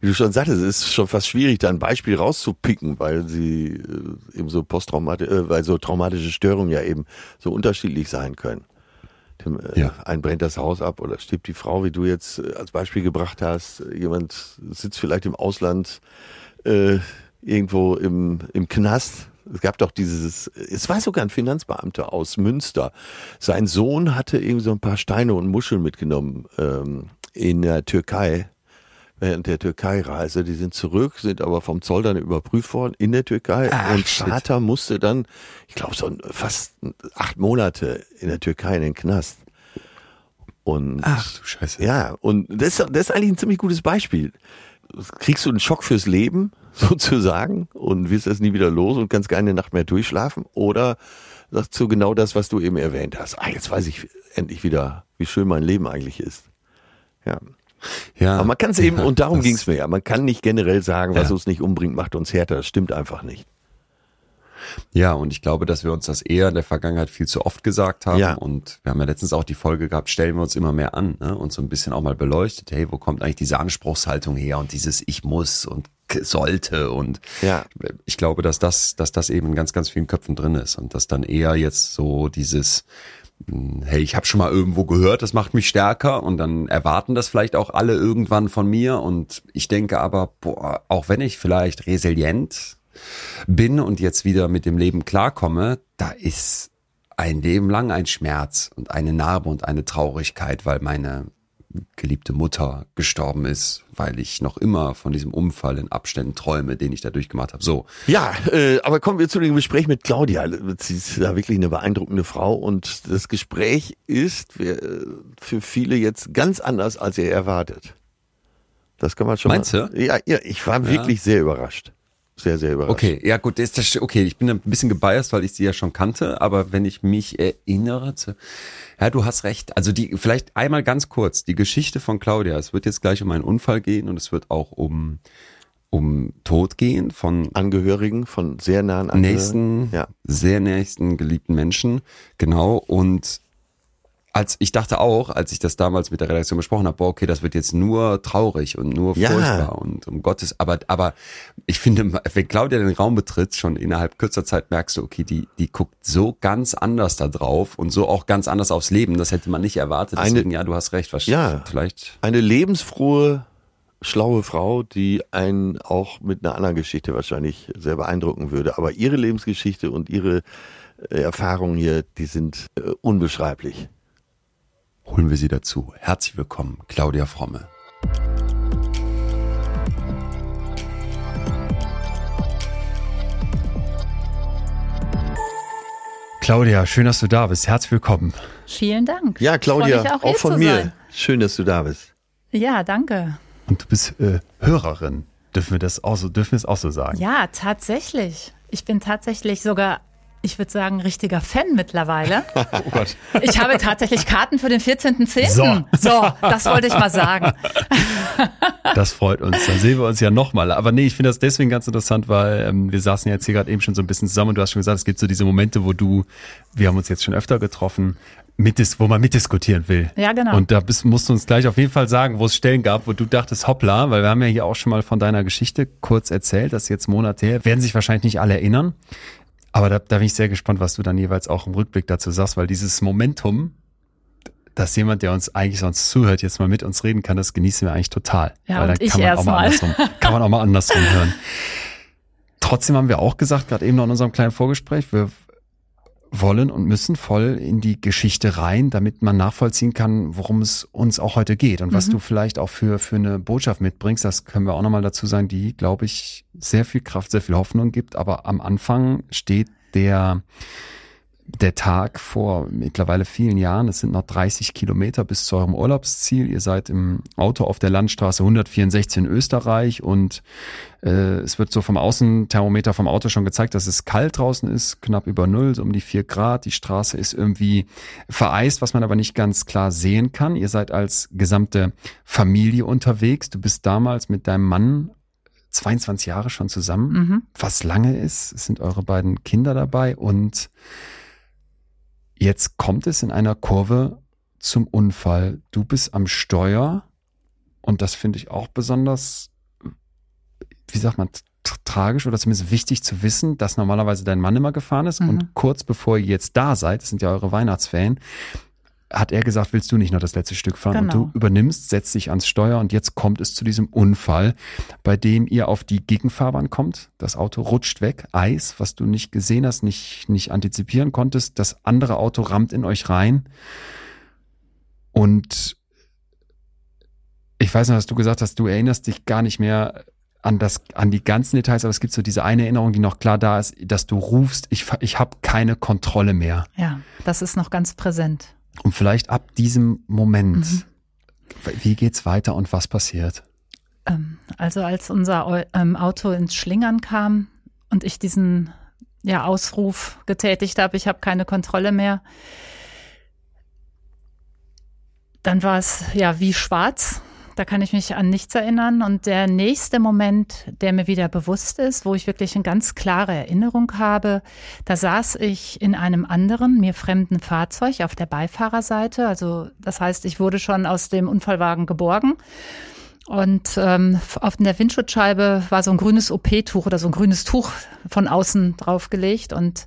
S2: wie du schon sagtest, es ist schon fast schwierig, da ein Beispiel rauszupicken, weil sie äh, eben so posttraumatische, äh, weil so traumatische Störungen ja eben so unterschiedlich sein können. Dem, äh,
S6: Ja.
S2: Ein brennt das Haus ab oder stirbt die Frau, wie du jetzt äh, als Beispiel gebracht hast. Jemand sitzt vielleicht im Ausland äh, irgendwo im, im Knast. Es gab doch dieses, es war sogar ein Finanzbeamter aus Münster. Sein Sohn hatte irgendwie so ein paar Steine und Muscheln mitgenommen ähm, in der Türkei während der Türkei-Reise. Die sind zurück, sind aber vom Zoll dann überprüft worden in der Türkei.
S6: Ach,
S2: und
S6: shit.
S2: Vater musste dann, ich glaube, so fast acht Monate in der Türkei in den Knast. Und
S6: Ach du Scheiße.
S2: ja, und das, ist- das ist eigentlich ein ziemlich gutes Beispiel. Kriegst du einen Schock fürs Leben, sozusagen, und wirst das nie wieder los und kannst keine Nacht mehr durchschlafen? Oder sagst du genau das, was du eben erwähnt hast? Ah, jetzt weiß ich endlich wieder, wie schön mein Leben eigentlich ist. Ja.
S6: Ja,
S2: Aber man kann es eben,
S6: ja,
S2: und darum ging es mir ja, man kann nicht generell sagen, was
S6: Ja.
S2: uns nicht umbringt, macht uns härter. Das stimmt einfach nicht.
S6: Ja, und ich glaube, dass wir uns das eher in der Vergangenheit viel zu oft gesagt haben.
S2: Ja.
S6: Und wir haben ja letztens auch die Folge gehabt, stellen wir uns immer mehr an ne? und so ein bisschen auch mal beleuchtet, hey, wo kommt eigentlich diese Anspruchshaltung her und dieses Ich muss und sollte und
S2: Ja.
S6: ich glaube, dass das, dass das eben in ganz, ganz vielen Köpfen drin ist und dass dann eher jetzt so dieses Hey, ich habe schon mal irgendwo gehört, das macht mich stärker. Und dann erwarten das vielleicht auch alle irgendwann von mir. Und ich denke aber, boah, auch wenn ich vielleicht resilient bin und jetzt wieder mit dem Leben klarkomme, da ist ein Leben lang ein Schmerz und eine Narbe und eine Traurigkeit, weil meine geliebte Mutter gestorben ist, weil ich noch immer von diesem Unfall in Abständen träume, den ich da durchgemacht habe. So.
S2: Ja, äh, aber kommen wir zu dem Gespräch mit Claudia. Sie ist ja wirklich eine beeindruckende Frau und das Gespräch ist äh, für viele jetzt ganz anders, als ihr erwartet. Das kann man schon
S6: Meinst
S2: mal.
S6: du?
S2: Ja, ja, ich war wirklich sehr überrascht. Sehr, sehr überrascht.
S6: Okay, ja gut, ist das okay. Ich bin ein bisschen gebiased, weil ich sie ja schon kannte, aber wenn ich mich erinnere, zu, ja, du hast recht. Also die, vielleicht einmal ganz kurz die Geschichte von Claudia. Es wird jetzt gleich um einen Unfall gehen und es wird auch um um Tod gehen von
S2: Angehörigen von sehr nahen Angehörigen.
S6: nächsten,
S2: Ja.
S6: sehr nächsten geliebten Menschen. Genau. Und als ich dachte auch, als ich das damals mit der Redaktion besprochen habe, boah, okay, das wird jetzt nur traurig und nur
S2: Ja.
S6: furchtbar und um Gottes, aber aber ich finde, wenn Claudia den Raum betritt, schon innerhalb kürzer Zeit merkst du, okay, die die guckt so ganz anders da drauf und so auch ganz anders aufs Leben. Das hätte man nicht erwartet.
S2: Eine-
S6: Deswegen, ja, du hast recht. Was,
S2: Ja.
S6: Vielleicht.
S2: Eine lebensfrohe, schlaue Frau, die einen auch mit einer anderen Geschichte wahrscheinlich sehr beeindrucken würde. Aber ihre Lebensgeschichte und ihre äh, Erfahrungen hier, die sind äh, unbeschreiblich.
S6: Holen wir sie dazu. Herzlich willkommen, Claudia Fromme.
S5: Claudia, schön, dass du da bist. Herzlich willkommen.
S3: Vielen Dank.
S2: Ja, Claudia, auch,
S3: hier
S2: von mir.
S3: Sein.
S2: Schön, dass du da bist.
S3: Ja, danke.
S5: Und du bist äh, Hörerin. Dürfen wir das auch so, dürfen wir es auch so sagen?
S3: Ja, tatsächlich. Ich bin tatsächlich sogar, ich würde sagen, richtiger Fan mittlerweile.
S5: Oh Gott.
S3: Ich habe tatsächlich Karten für den 14.10.
S5: So.
S3: so, das wollte ich mal sagen.
S5: Das freut uns. Dann sehen wir uns ja nochmal. Aber nee, ich finde das deswegen ganz interessant, weil ähm, wir saßen ja jetzt hier gerade eben schon so ein bisschen zusammen und du hast schon gesagt, es gibt so diese Momente, wo du, wir haben uns jetzt schon öfter getroffen, mitdis wo man mitdiskutieren will.
S3: Ja, genau.
S5: Und da bist, musst du uns gleich auf jeden Fall sagen, wo es Stellen gab, wo du dachtest, hoppla, weil wir haben ja hier auch schon mal von deiner Geschichte kurz erzählt, das ist jetzt Monate her, werden sich wahrscheinlich nicht alle erinnern. Aber da, da bin ich sehr gespannt, was du dann jeweils auch im Rückblick dazu sagst, weil dieses Momentum, dass jemand, der uns eigentlich sonst zuhört, jetzt mal mit uns reden kann, das genießen wir eigentlich total.
S3: Ja,
S5: weil dann kann man auch mal
S3: mal.
S5: andersrum, kann man auch mal andersrum hören. Trotzdem haben wir auch gesagt, gerade eben noch in unserem kleinen Vorgespräch, wir wollen und müssen voll in die Geschichte rein, damit man nachvollziehen kann, worum es uns auch heute geht und was du vielleicht auch für, für eine Botschaft mitbringst. Das können wir auch nochmal dazu sagen, die, glaube ich, sehr viel Kraft, sehr viel Hoffnung gibt. Aber am Anfang steht der, der Tag vor mittlerweile vielen Jahren. Es sind noch 30 Kilometer bis zu eurem Urlaubsziel. Ihr seid im Auto auf der Landstraße 164 in Österreich und äh, es wird so vom Außenthermometer vom Auto schon gezeigt, dass es kalt draußen ist, knapp über Null, so um die vier Grad. Die Straße ist irgendwie vereist, was man aber nicht ganz klar sehen kann. Ihr seid als gesamte Familie unterwegs. Du bist damals mit deinem Mann 22 Jahre schon zusammen,
S3: Mhm.
S5: was lange ist. Es sind eure beiden Kinder dabei und jetzt kommt es in einer Kurve zum Unfall. Du bist am Steuer und das finde ich auch besonders, wie sagt man, tragisch oder zumindest wichtig zu wissen, dass normalerweise dein Mann immer gefahren ist
S3: Mhm.
S5: und kurz bevor ihr jetzt da seid, das sind ja eure Weihnachtsferien, hat er gesagt, willst du nicht noch das letzte Stück fahren?
S3: Genau.
S5: Und du übernimmst, setzt dich ans Steuer und jetzt kommt es zu diesem Unfall, bei dem ihr auf die Gegenfahrbahn kommt. Das Auto rutscht weg, Eis, was du nicht gesehen hast, nicht, nicht antizipieren konntest. Das andere Auto rammt in euch rein. Und ich weiß noch, dass du gesagt hast, du erinnerst dich gar nicht mehr an das, an die ganzen Details, aber es gibt so diese eine Erinnerung, die noch klar da ist, dass du rufst, ich, ich habe keine Kontrolle mehr.
S3: Ja, das ist noch ganz präsent.
S5: Und vielleicht ab diesem Moment,
S3: Mhm.
S5: wie geht's weiter und was passiert?
S3: Ähm, also als unser ähm, Auto ins Schlingern kam und ich diesen ja, Ausruf getätigt habe, ich habe keine Kontrolle mehr, dann war es ja wie schwarz. Da kann ich mich an nichts erinnern. Und der nächste Moment, der mir wieder bewusst ist, wo ich wirklich eine ganz klare Erinnerung habe, da saß ich in einem anderen, mir fremden Fahrzeug auf der Beifahrerseite. Also das heißt, ich wurde schon aus dem Unfallwagen geborgen. Und ähm, auf der Windschutzscheibe war so ein grünes OP-Tuch oder so ein grünes Tuch von außen draufgelegt. Und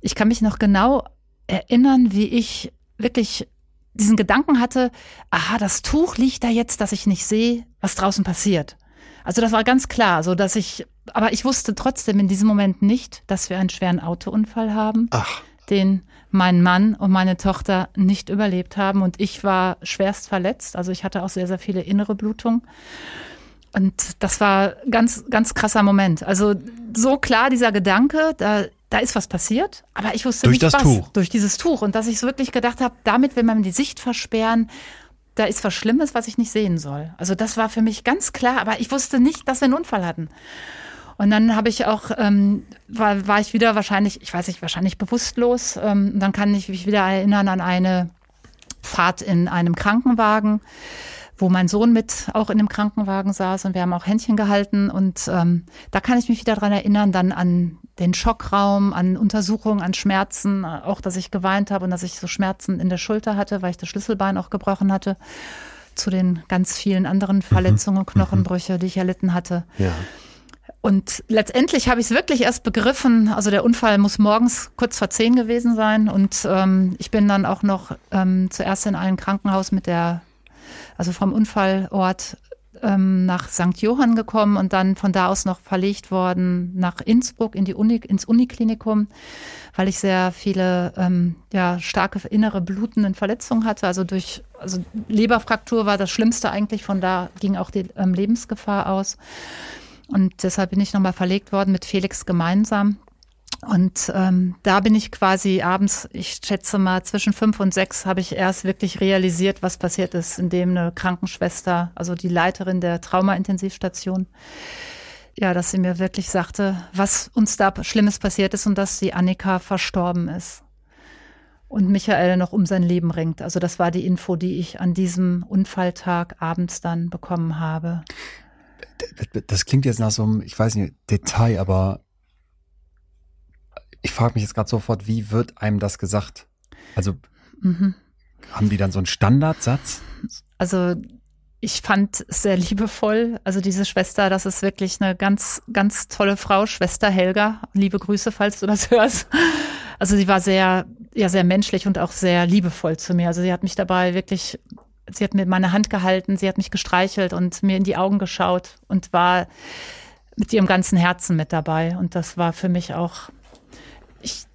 S3: ich kann mich noch genau erinnern, wie ich wirklich diesen Gedanken hatte, aha, das Tuch liegt da jetzt, dass ich nicht sehe, was draußen passiert. Also das war ganz klar, so dass ich, aber ich wusste trotzdem in diesem Moment nicht, dass wir einen schweren Autounfall haben,
S2: Ach,
S3: den mein Mann und meine Tochter nicht überlebt haben und ich war schwerst verletzt. Also ich hatte auch sehr, sehr viele innere Blutungen. Und das war ganz, ganz krasser Moment. Also so klar dieser Gedanke, da, da ist was passiert, aber ich wusste
S5: Durch
S3: nicht
S5: das
S3: was.
S5: Tuch.
S3: Durch dieses Tuch. Und dass ich so wirklich gedacht habe, damit will man die Sicht versperren. Da ist was Schlimmes, was ich nicht sehen soll. Also das war für mich ganz klar, aber ich wusste nicht, dass wir einen Unfall hatten. Und dann habe ich auch, ähm, war, war ich wieder wahrscheinlich, ich weiß nicht, wahrscheinlich bewusstlos. Ähm, dann kann ich mich wieder erinnern an eine Fahrt in einem Krankenwagen, wo mein Sohn mit auch in dem Krankenwagen saß und wir haben auch Händchen gehalten. Und ähm, da kann ich mich wieder dran erinnern, dann an den Schockraum, an Untersuchungen, an Schmerzen, äh, auch dass ich geweint habe und dass ich so Schmerzen in der Schulter hatte, weil ich das Schlüsselbein auch gebrochen hatte, zu den ganz vielen anderen Verletzungen und Knochenbrüche, die ich erlitten hatte.
S2: Ja.
S3: Und letztendlich habe ich es wirklich erst begriffen. Also der Unfall muss morgens kurz vor zehn gewesen sein. Und ähm, ich bin dann auch noch ähm, zuerst in ein Krankenhaus mit der, also vom Unfallort ähm, nach St. Johann gekommen und dann von da aus noch verlegt worden nach Innsbruck in die Uni, ins Uniklinikum, weil ich sehr viele ähm, ja, starke innere blutenden Verletzungen hatte. Also durch also Leberfraktur war das Schlimmste eigentlich. Von da ging auch die ähm, Lebensgefahr aus. Und deshalb bin ich nochmal verlegt worden mit Felix gemeinsam. Und ähm, da bin ich quasi abends, ich schätze mal zwischen fünf und sechs, habe ich erst wirklich realisiert, was passiert ist, indem eine Krankenschwester, also die Leiterin der Traumaintensivstation, ja, dass sie mir wirklich sagte, was uns da Schlimmes passiert ist und dass die Annika verstorben ist und Michael noch um sein Leben ringt. Also das war die Info, die ich an diesem Unfalltag abends dann bekommen habe.
S5: Das klingt jetzt nach so einem, ich weiß nicht, Detail, aber ich frage mich jetzt gerade sofort, wie wird einem das gesagt? Also
S3: Mhm.
S5: haben die dann so einen Standardsatz?
S3: Also ich fand es sehr liebevoll. Also diese Schwester, das ist wirklich eine ganz, ganz tolle Frau, Schwester Helga. Liebe Grüße, falls du das hörst. Also sie war sehr, ja, sehr menschlich und auch sehr liebevoll zu mir. Also sie hat mich dabei wirklich, sie hat mir meine Hand gehalten, sie hat mich gestreichelt und mir in die Augen geschaut und war mit ihrem ganzen Herzen mit dabei. Und das war für mich auch, ich,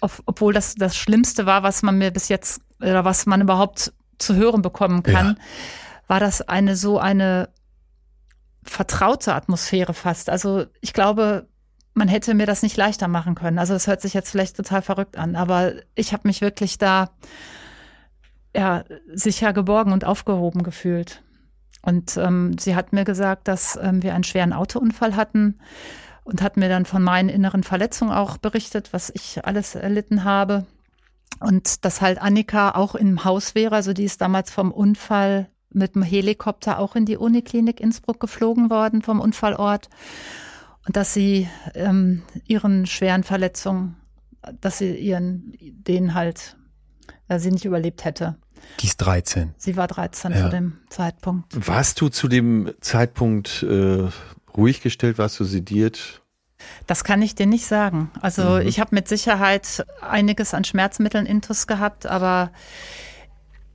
S3: ob, obwohl das das Schlimmste war, was man mir bis jetzt oder was man überhaupt zu hören bekommen kann, war das eine so eine vertraute Atmosphäre fast. Also ich glaube, man hätte mir das nicht leichter machen können. Also es hört sich jetzt vielleicht total verrückt an, aber ich habe mich wirklich da ja sicher geborgen und aufgehoben gefühlt. Und ähm, sie hat mir gesagt, dass ähm, wir einen schweren Autounfall hatten und hat mir dann von meinen inneren Verletzungen auch berichtet, was ich alles erlitten habe. Und dass halt Annika auch im Haus wäre. Also die ist damals vom Unfall mit dem Helikopter auch in die Uniklinik Innsbruck geflogen worden vom Unfallort. Und dass sie ähm, ihren schweren Verletzungen, dass sie ihren, den halt, ja, sie nicht überlebt hätte.
S5: Die ist 13.
S3: Sie war 13
S5: Ja.
S3: zu dem Zeitpunkt.
S2: Warst du zu dem Zeitpunkt äh, ruhig gestellt? Warst du sediert?
S3: Das kann ich dir nicht sagen. Also
S2: Mhm.
S3: ich habe mit Sicherheit einiges an Schmerzmitteln intus gehabt, aber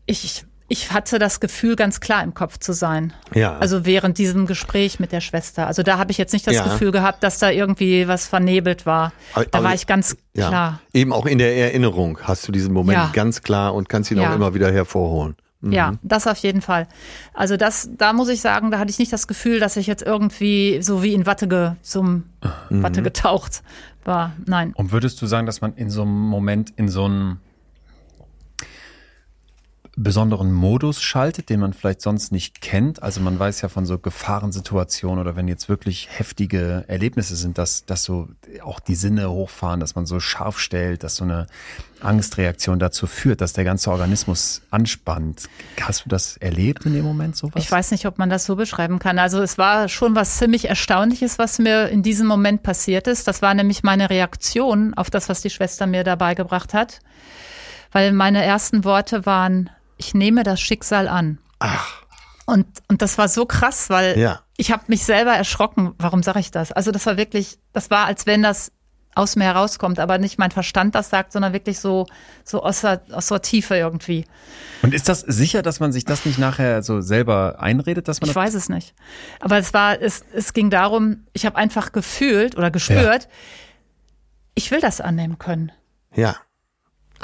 S3: ich, ich hatte das Gefühl, ganz klar im Kopf zu sein.
S2: Ja.
S3: Also während diesem Gespräch mit der Schwester. Also da habe ich jetzt nicht das
S2: Ja.
S3: Gefühl gehabt, dass da irgendwie was vernebelt war.
S2: Aber-
S3: Da
S2: aber-
S3: war ich ganz
S2: ja.
S3: klar.
S2: Eben auch in der Erinnerung hast du diesen Moment
S3: Ja.
S2: ganz klar und kannst ihn auch immer wieder hervorholen. Mhm.
S3: Ja, das auf jeden Fall. Also das, da muss ich sagen, da hatte ich nicht das Gefühl, dass ich jetzt irgendwie so wie in Watte, ge, zum
S2: Mhm.
S3: Watte getaucht war. Nein.
S5: Und würdest du sagen, dass man in so einem Moment in so einen besonderen Modus schaltet, den man vielleicht sonst nicht kennt? Also man weiß ja von so Gefahrensituationen oder wenn jetzt wirklich heftige Erlebnisse sind, dass, dass so auch die Sinne hochfahren, dass man so scharf stellt, dass so eine Angstreaktion dazu führt, dass der ganze Organismus anspannt. Hast du das erlebt in dem Moment sowas?
S3: Ich weiß nicht, ob man das so beschreiben kann. Also es war schon was ziemlich Erstaunliches, was mir in diesem Moment passiert ist. Das war nämlich meine Reaktion auf das, was die Schwester mir dabei gebracht hat. Weil meine ersten Worte waren, ich nehme das Schicksal an.
S2: Ach,
S3: Und, und das war so krass, weil
S2: Ja.
S3: ich habe mich selber erschrocken. Warum sage ich das? Also das war wirklich, das war, als wenn das aus mir herauskommt, aber nicht mein Verstand das sagt, sondern wirklich so, so aus der, aus der Tiefe irgendwie.
S5: Und ist das sicher, dass man sich das nicht nachher so selber einredet, dass man
S3: Ich
S5: das
S3: weiß es nicht. Aber es war, es, es ging darum, ich habe einfach gefühlt oder gespürt, ich will das annehmen können.
S2: ja.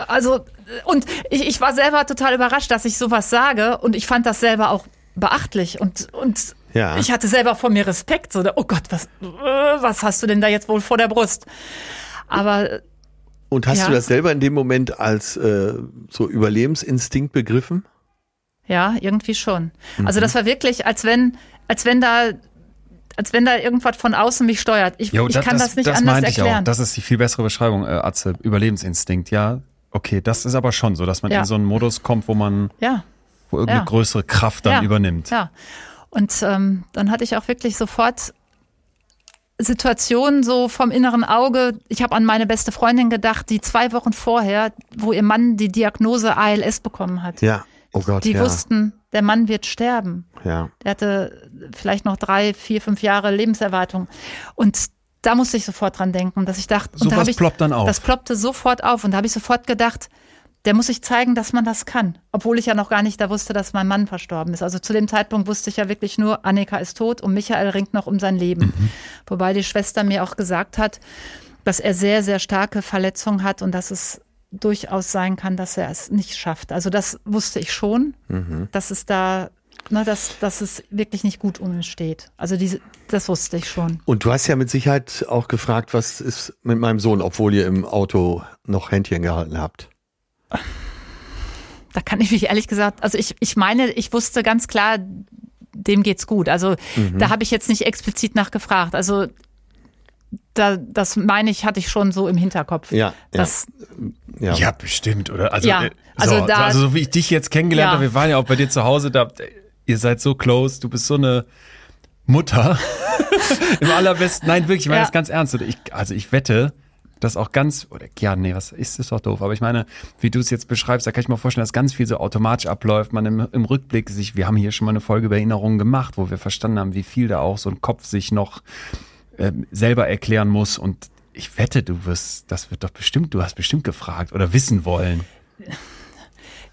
S3: Also, und ich, ich war selber total überrascht, dass ich sowas sage und ich fand das selber auch beachtlich und, und
S2: Ja.
S3: ich hatte selber vor mir Respekt. So, oh Gott, was, was hast du denn da jetzt wohl vor der Brust? Aber
S2: Und hast
S3: Ja.
S2: du das selber in dem Moment als äh, so Überlebensinstinkt begriffen?
S3: Ja, irgendwie schon.
S2: Mhm.
S3: Also das war wirklich, als wenn, als wenn da, als wenn da irgendwas von außen mich steuert. Ich,
S5: Jo,
S3: ich
S5: da-
S3: kann das, nicht anders
S5: meinte ich
S3: erklären.
S5: Auch. Das ist die viel bessere Beschreibung, äh, Atze. Überlebensinstinkt, ja. Okay, das ist aber schon so, dass man
S3: Ja.
S5: in so einen Modus kommt, wo man,
S3: ja,
S5: wo irgendeine
S3: Ja.
S5: größere Kraft dann übernimmt.
S3: Ja. Und ähm, dann hatte ich auch wirklich sofort Situationen so vom inneren Auge. Ich habe an meine beste Freundin gedacht, die zwei Wochen vorher, wo ihr Mann die Diagnose ALS bekommen hat.
S2: Ja. Oh Gott,
S3: Die
S2: ja.
S3: wussten, der Mann wird sterben.
S2: ja.
S3: Der hatte vielleicht noch drei, vier, fünf Jahre Lebenserwartung. Und da musste ich sofort dran denken, dass ich dachte, und da ich,
S5: ploppt dann auf.
S3: Das ploppte sofort auf und da habe ich sofort gedacht, der muss sich zeigen, dass man das kann. Obwohl ich ja noch gar nicht da wusste, dass mein Mann verstorben ist. Also zu dem Zeitpunkt wusste ich ja wirklich nur, Annika ist tot und Michael ringt noch um sein Leben.
S5: Mhm.
S3: Wobei die Schwester mir auch gesagt hat, dass er sehr, sehr starke Verletzungen hat und dass es durchaus sein kann, dass er es nicht schafft. Also das wusste ich schon, dass es da, ne, dass, dass es wirklich nicht gut um ihn steht. Also diese, das wusste ich schon.
S2: Und du hast ja mit Sicherheit auch gefragt, was ist mit meinem Sohn, obwohl ihr im Auto noch Händchen gehalten habt.
S3: Da kann ich mich ehrlich gesagt, also ich, ich meine, ich wusste ganz klar, dem geht's gut. Also da habe ich jetzt nicht explizit nachgefragt. Also da, das meine ich, hatte ich schon so im Hinterkopf.
S2: Ja, ja.
S3: Das,
S2: Ja.
S5: Ja, bestimmt, oder? Also,
S3: Ja,
S5: äh,
S3: also
S5: so,
S3: da-
S5: also so wie ich dich jetzt kennengelernt
S3: Ja.
S5: habe, wir waren ja auch bei dir zu Hause, da, ihr seid so close, du bist so eine Mutter. Im allerbesten, nein, wirklich, ich meine
S3: Ja.
S5: das ganz ernst. Ich, also ich wette, dass auch ganz, oder ja, nee, was ist ist doch doof, aber ich meine, wie du es jetzt beschreibst, da kann ich mir vorstellen, dass ganz viel so automatisch abläuft, man im, im Rückblick sich, wir haben hier schon mal eine Folge über Erinnerungen gemacht, wo wir verstanden haben, wie viel da auch so ein Kopf sich noch ähm, selber erklären muss und ich wette, du wirst, das wird doch bestimmt, du hast bestimmt gefragt oder wissen wollen.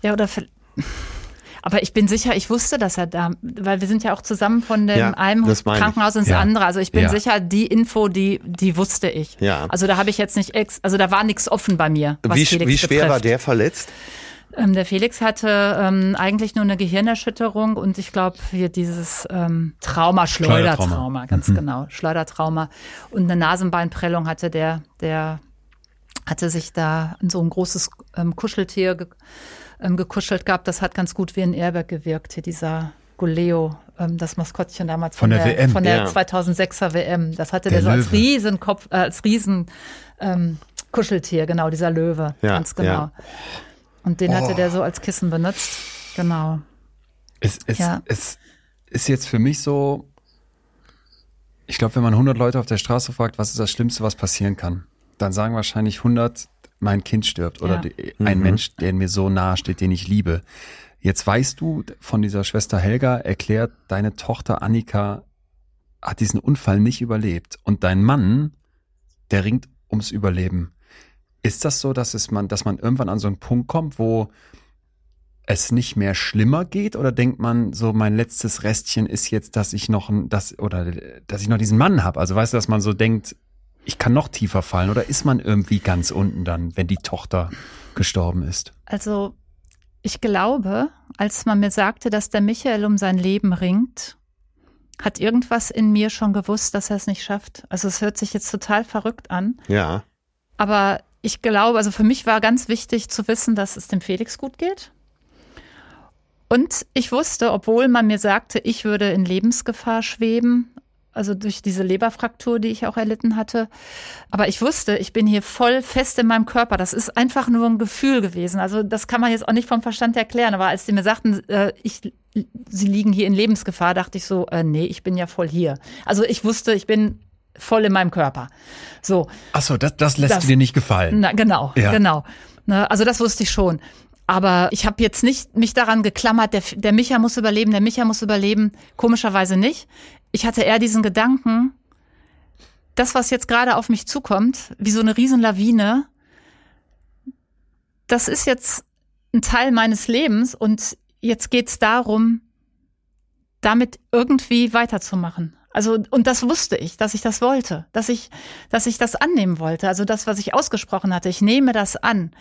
S3: ja, oder ver- aber ich bin sicher, ich wusste, dass er da, weil wir sind ja auch zusammen von dem
S2: Ja,
S3: einen. Krankenhaus ins
S5: Ja.
S3: andere. Also ich bin
S5: Ja.
S3: sicher, die Info, die, die wusste ich.
S2: Ja.
S3: Also da habe ich jetzt nicht ex, also da war nichts offen bei mir. Was
S2: Wie,
S3: Felix
S2: wie schwer
S3: betrifft.
S2: war der verletzt?
S3: Ähm, der Felix hatte ähm, eigentlich nur eine Gehirnerschütterung und ich glaube hier dieses ähm, Trauma, Schleudertrauma,
S5: Schleudertrauma.
S3: ganz genau, Schleudertrauma und eine Nasenbeinprellung hatte der, der hatte sich da in so ein großes ähm, Kuscheltier ge ähm, gekuschelt gehabt. Das hat ganz gut wie ein Airbag gewirkt. Hier dieser Goleo, ähm, das Maskottchen damals
S5: Von der WM.
S3: von der
S2: Ja.
S3: 2006er WM. Das hatte
S5: Der
S3: der, so als. Riesenkopf, äh, als Riesen ähm, Kuscheltier, genau, dieser Löwe,
S2: Ja,
S3: ganz genau.
S2: ja.
S3: Und den hatte
S5: Oh.
S3: der so als Kissen benutzt. Genau.
S5: Es, es,
S3: Ja.
S5: es ist jetzt für mich so, ich glaube, wenn man 100 Leute auf der Straße fragt, was ist das Schlimmste, was passieren kann, dann sagen wahrscheinlich 100, mein Kind stirbt oder
S3: Ja.
S5: ein Mensch, der mir so nahe steht, den ich liebe. Jetzt weißt du von dieser Schwester Helga erklärt, deine Tochter Annika hat diesen Unfall nicht überlebt und dein Mann, der ringt ums Überleben. Ist das so, dass es man, dass man irgendwann an so einen Punkt kommt, wo es nicht mehr schlimmer geht oder denkt man so mein letztes Restchen ist jetzt, dass ich noch ein, das oder dass ich noch diesen Mann habe? Also weißt du, dass man so denkt, ich kann noch tiefer fallen oder ist man irgendwie ganz unten dann, wenn die Tochter gestorben ist?
S3: Also ich glaube, als man mir sagte, dass der Michael um sein Leben ringt, hat irgendwas in mir schon gewusst, dass er es nicht schafft. Also es hört sich jetzt total verrückt an,
S2: Ja.
S3: aber ich glaube, also für mich war ganz wichtig zu wissen, dass es dem Felix gut geht. Und ich wusste, obwohl man mir sagte, ich würde in Lebensgefahr schweben, also durch diese Leberfraktur, die ich auch erlitten hatte. Aber ich wusste, ich bin hier voll fest in meinem Körper. Das ist einfach nur ein Gefühl gewesen. Also das kann man jetzt auch nicht vom Verstand erklären. Aber als die mir sagten, äh, ich, sie liegen hier in Lebensgefahr, dachte ich so, äh, nee, ich bin ja voll hier. Also ich wusste, ich bin voll in meinem Körper. So,
S5: Ach so, das, das lässt
S3: Das-
S5: dir nicht gefallen.
S3: na, genau,
S5: Ja.
S3: genau. Ne, also das wusste ich schon. Aber ich habe jetzt nicht mich daran geklammert, der, der Micha muss überleben, der Micha muss überleben. Komischerweise nicht. Ich hatte eher diesen Gedanken, das, was jetzt gerade auf mich zukommt, wie so eine Riesenlawine, das ist jetzt ein Teil meines Lebens und jetzt geht's darum, damit irgendwie weiterzumachen. Also, und das wusste ich, dass ich das wollte, dass ich, dass ich das annehmen wollte. Also das, was ich ausgesprochen hatte, ich nehme das an.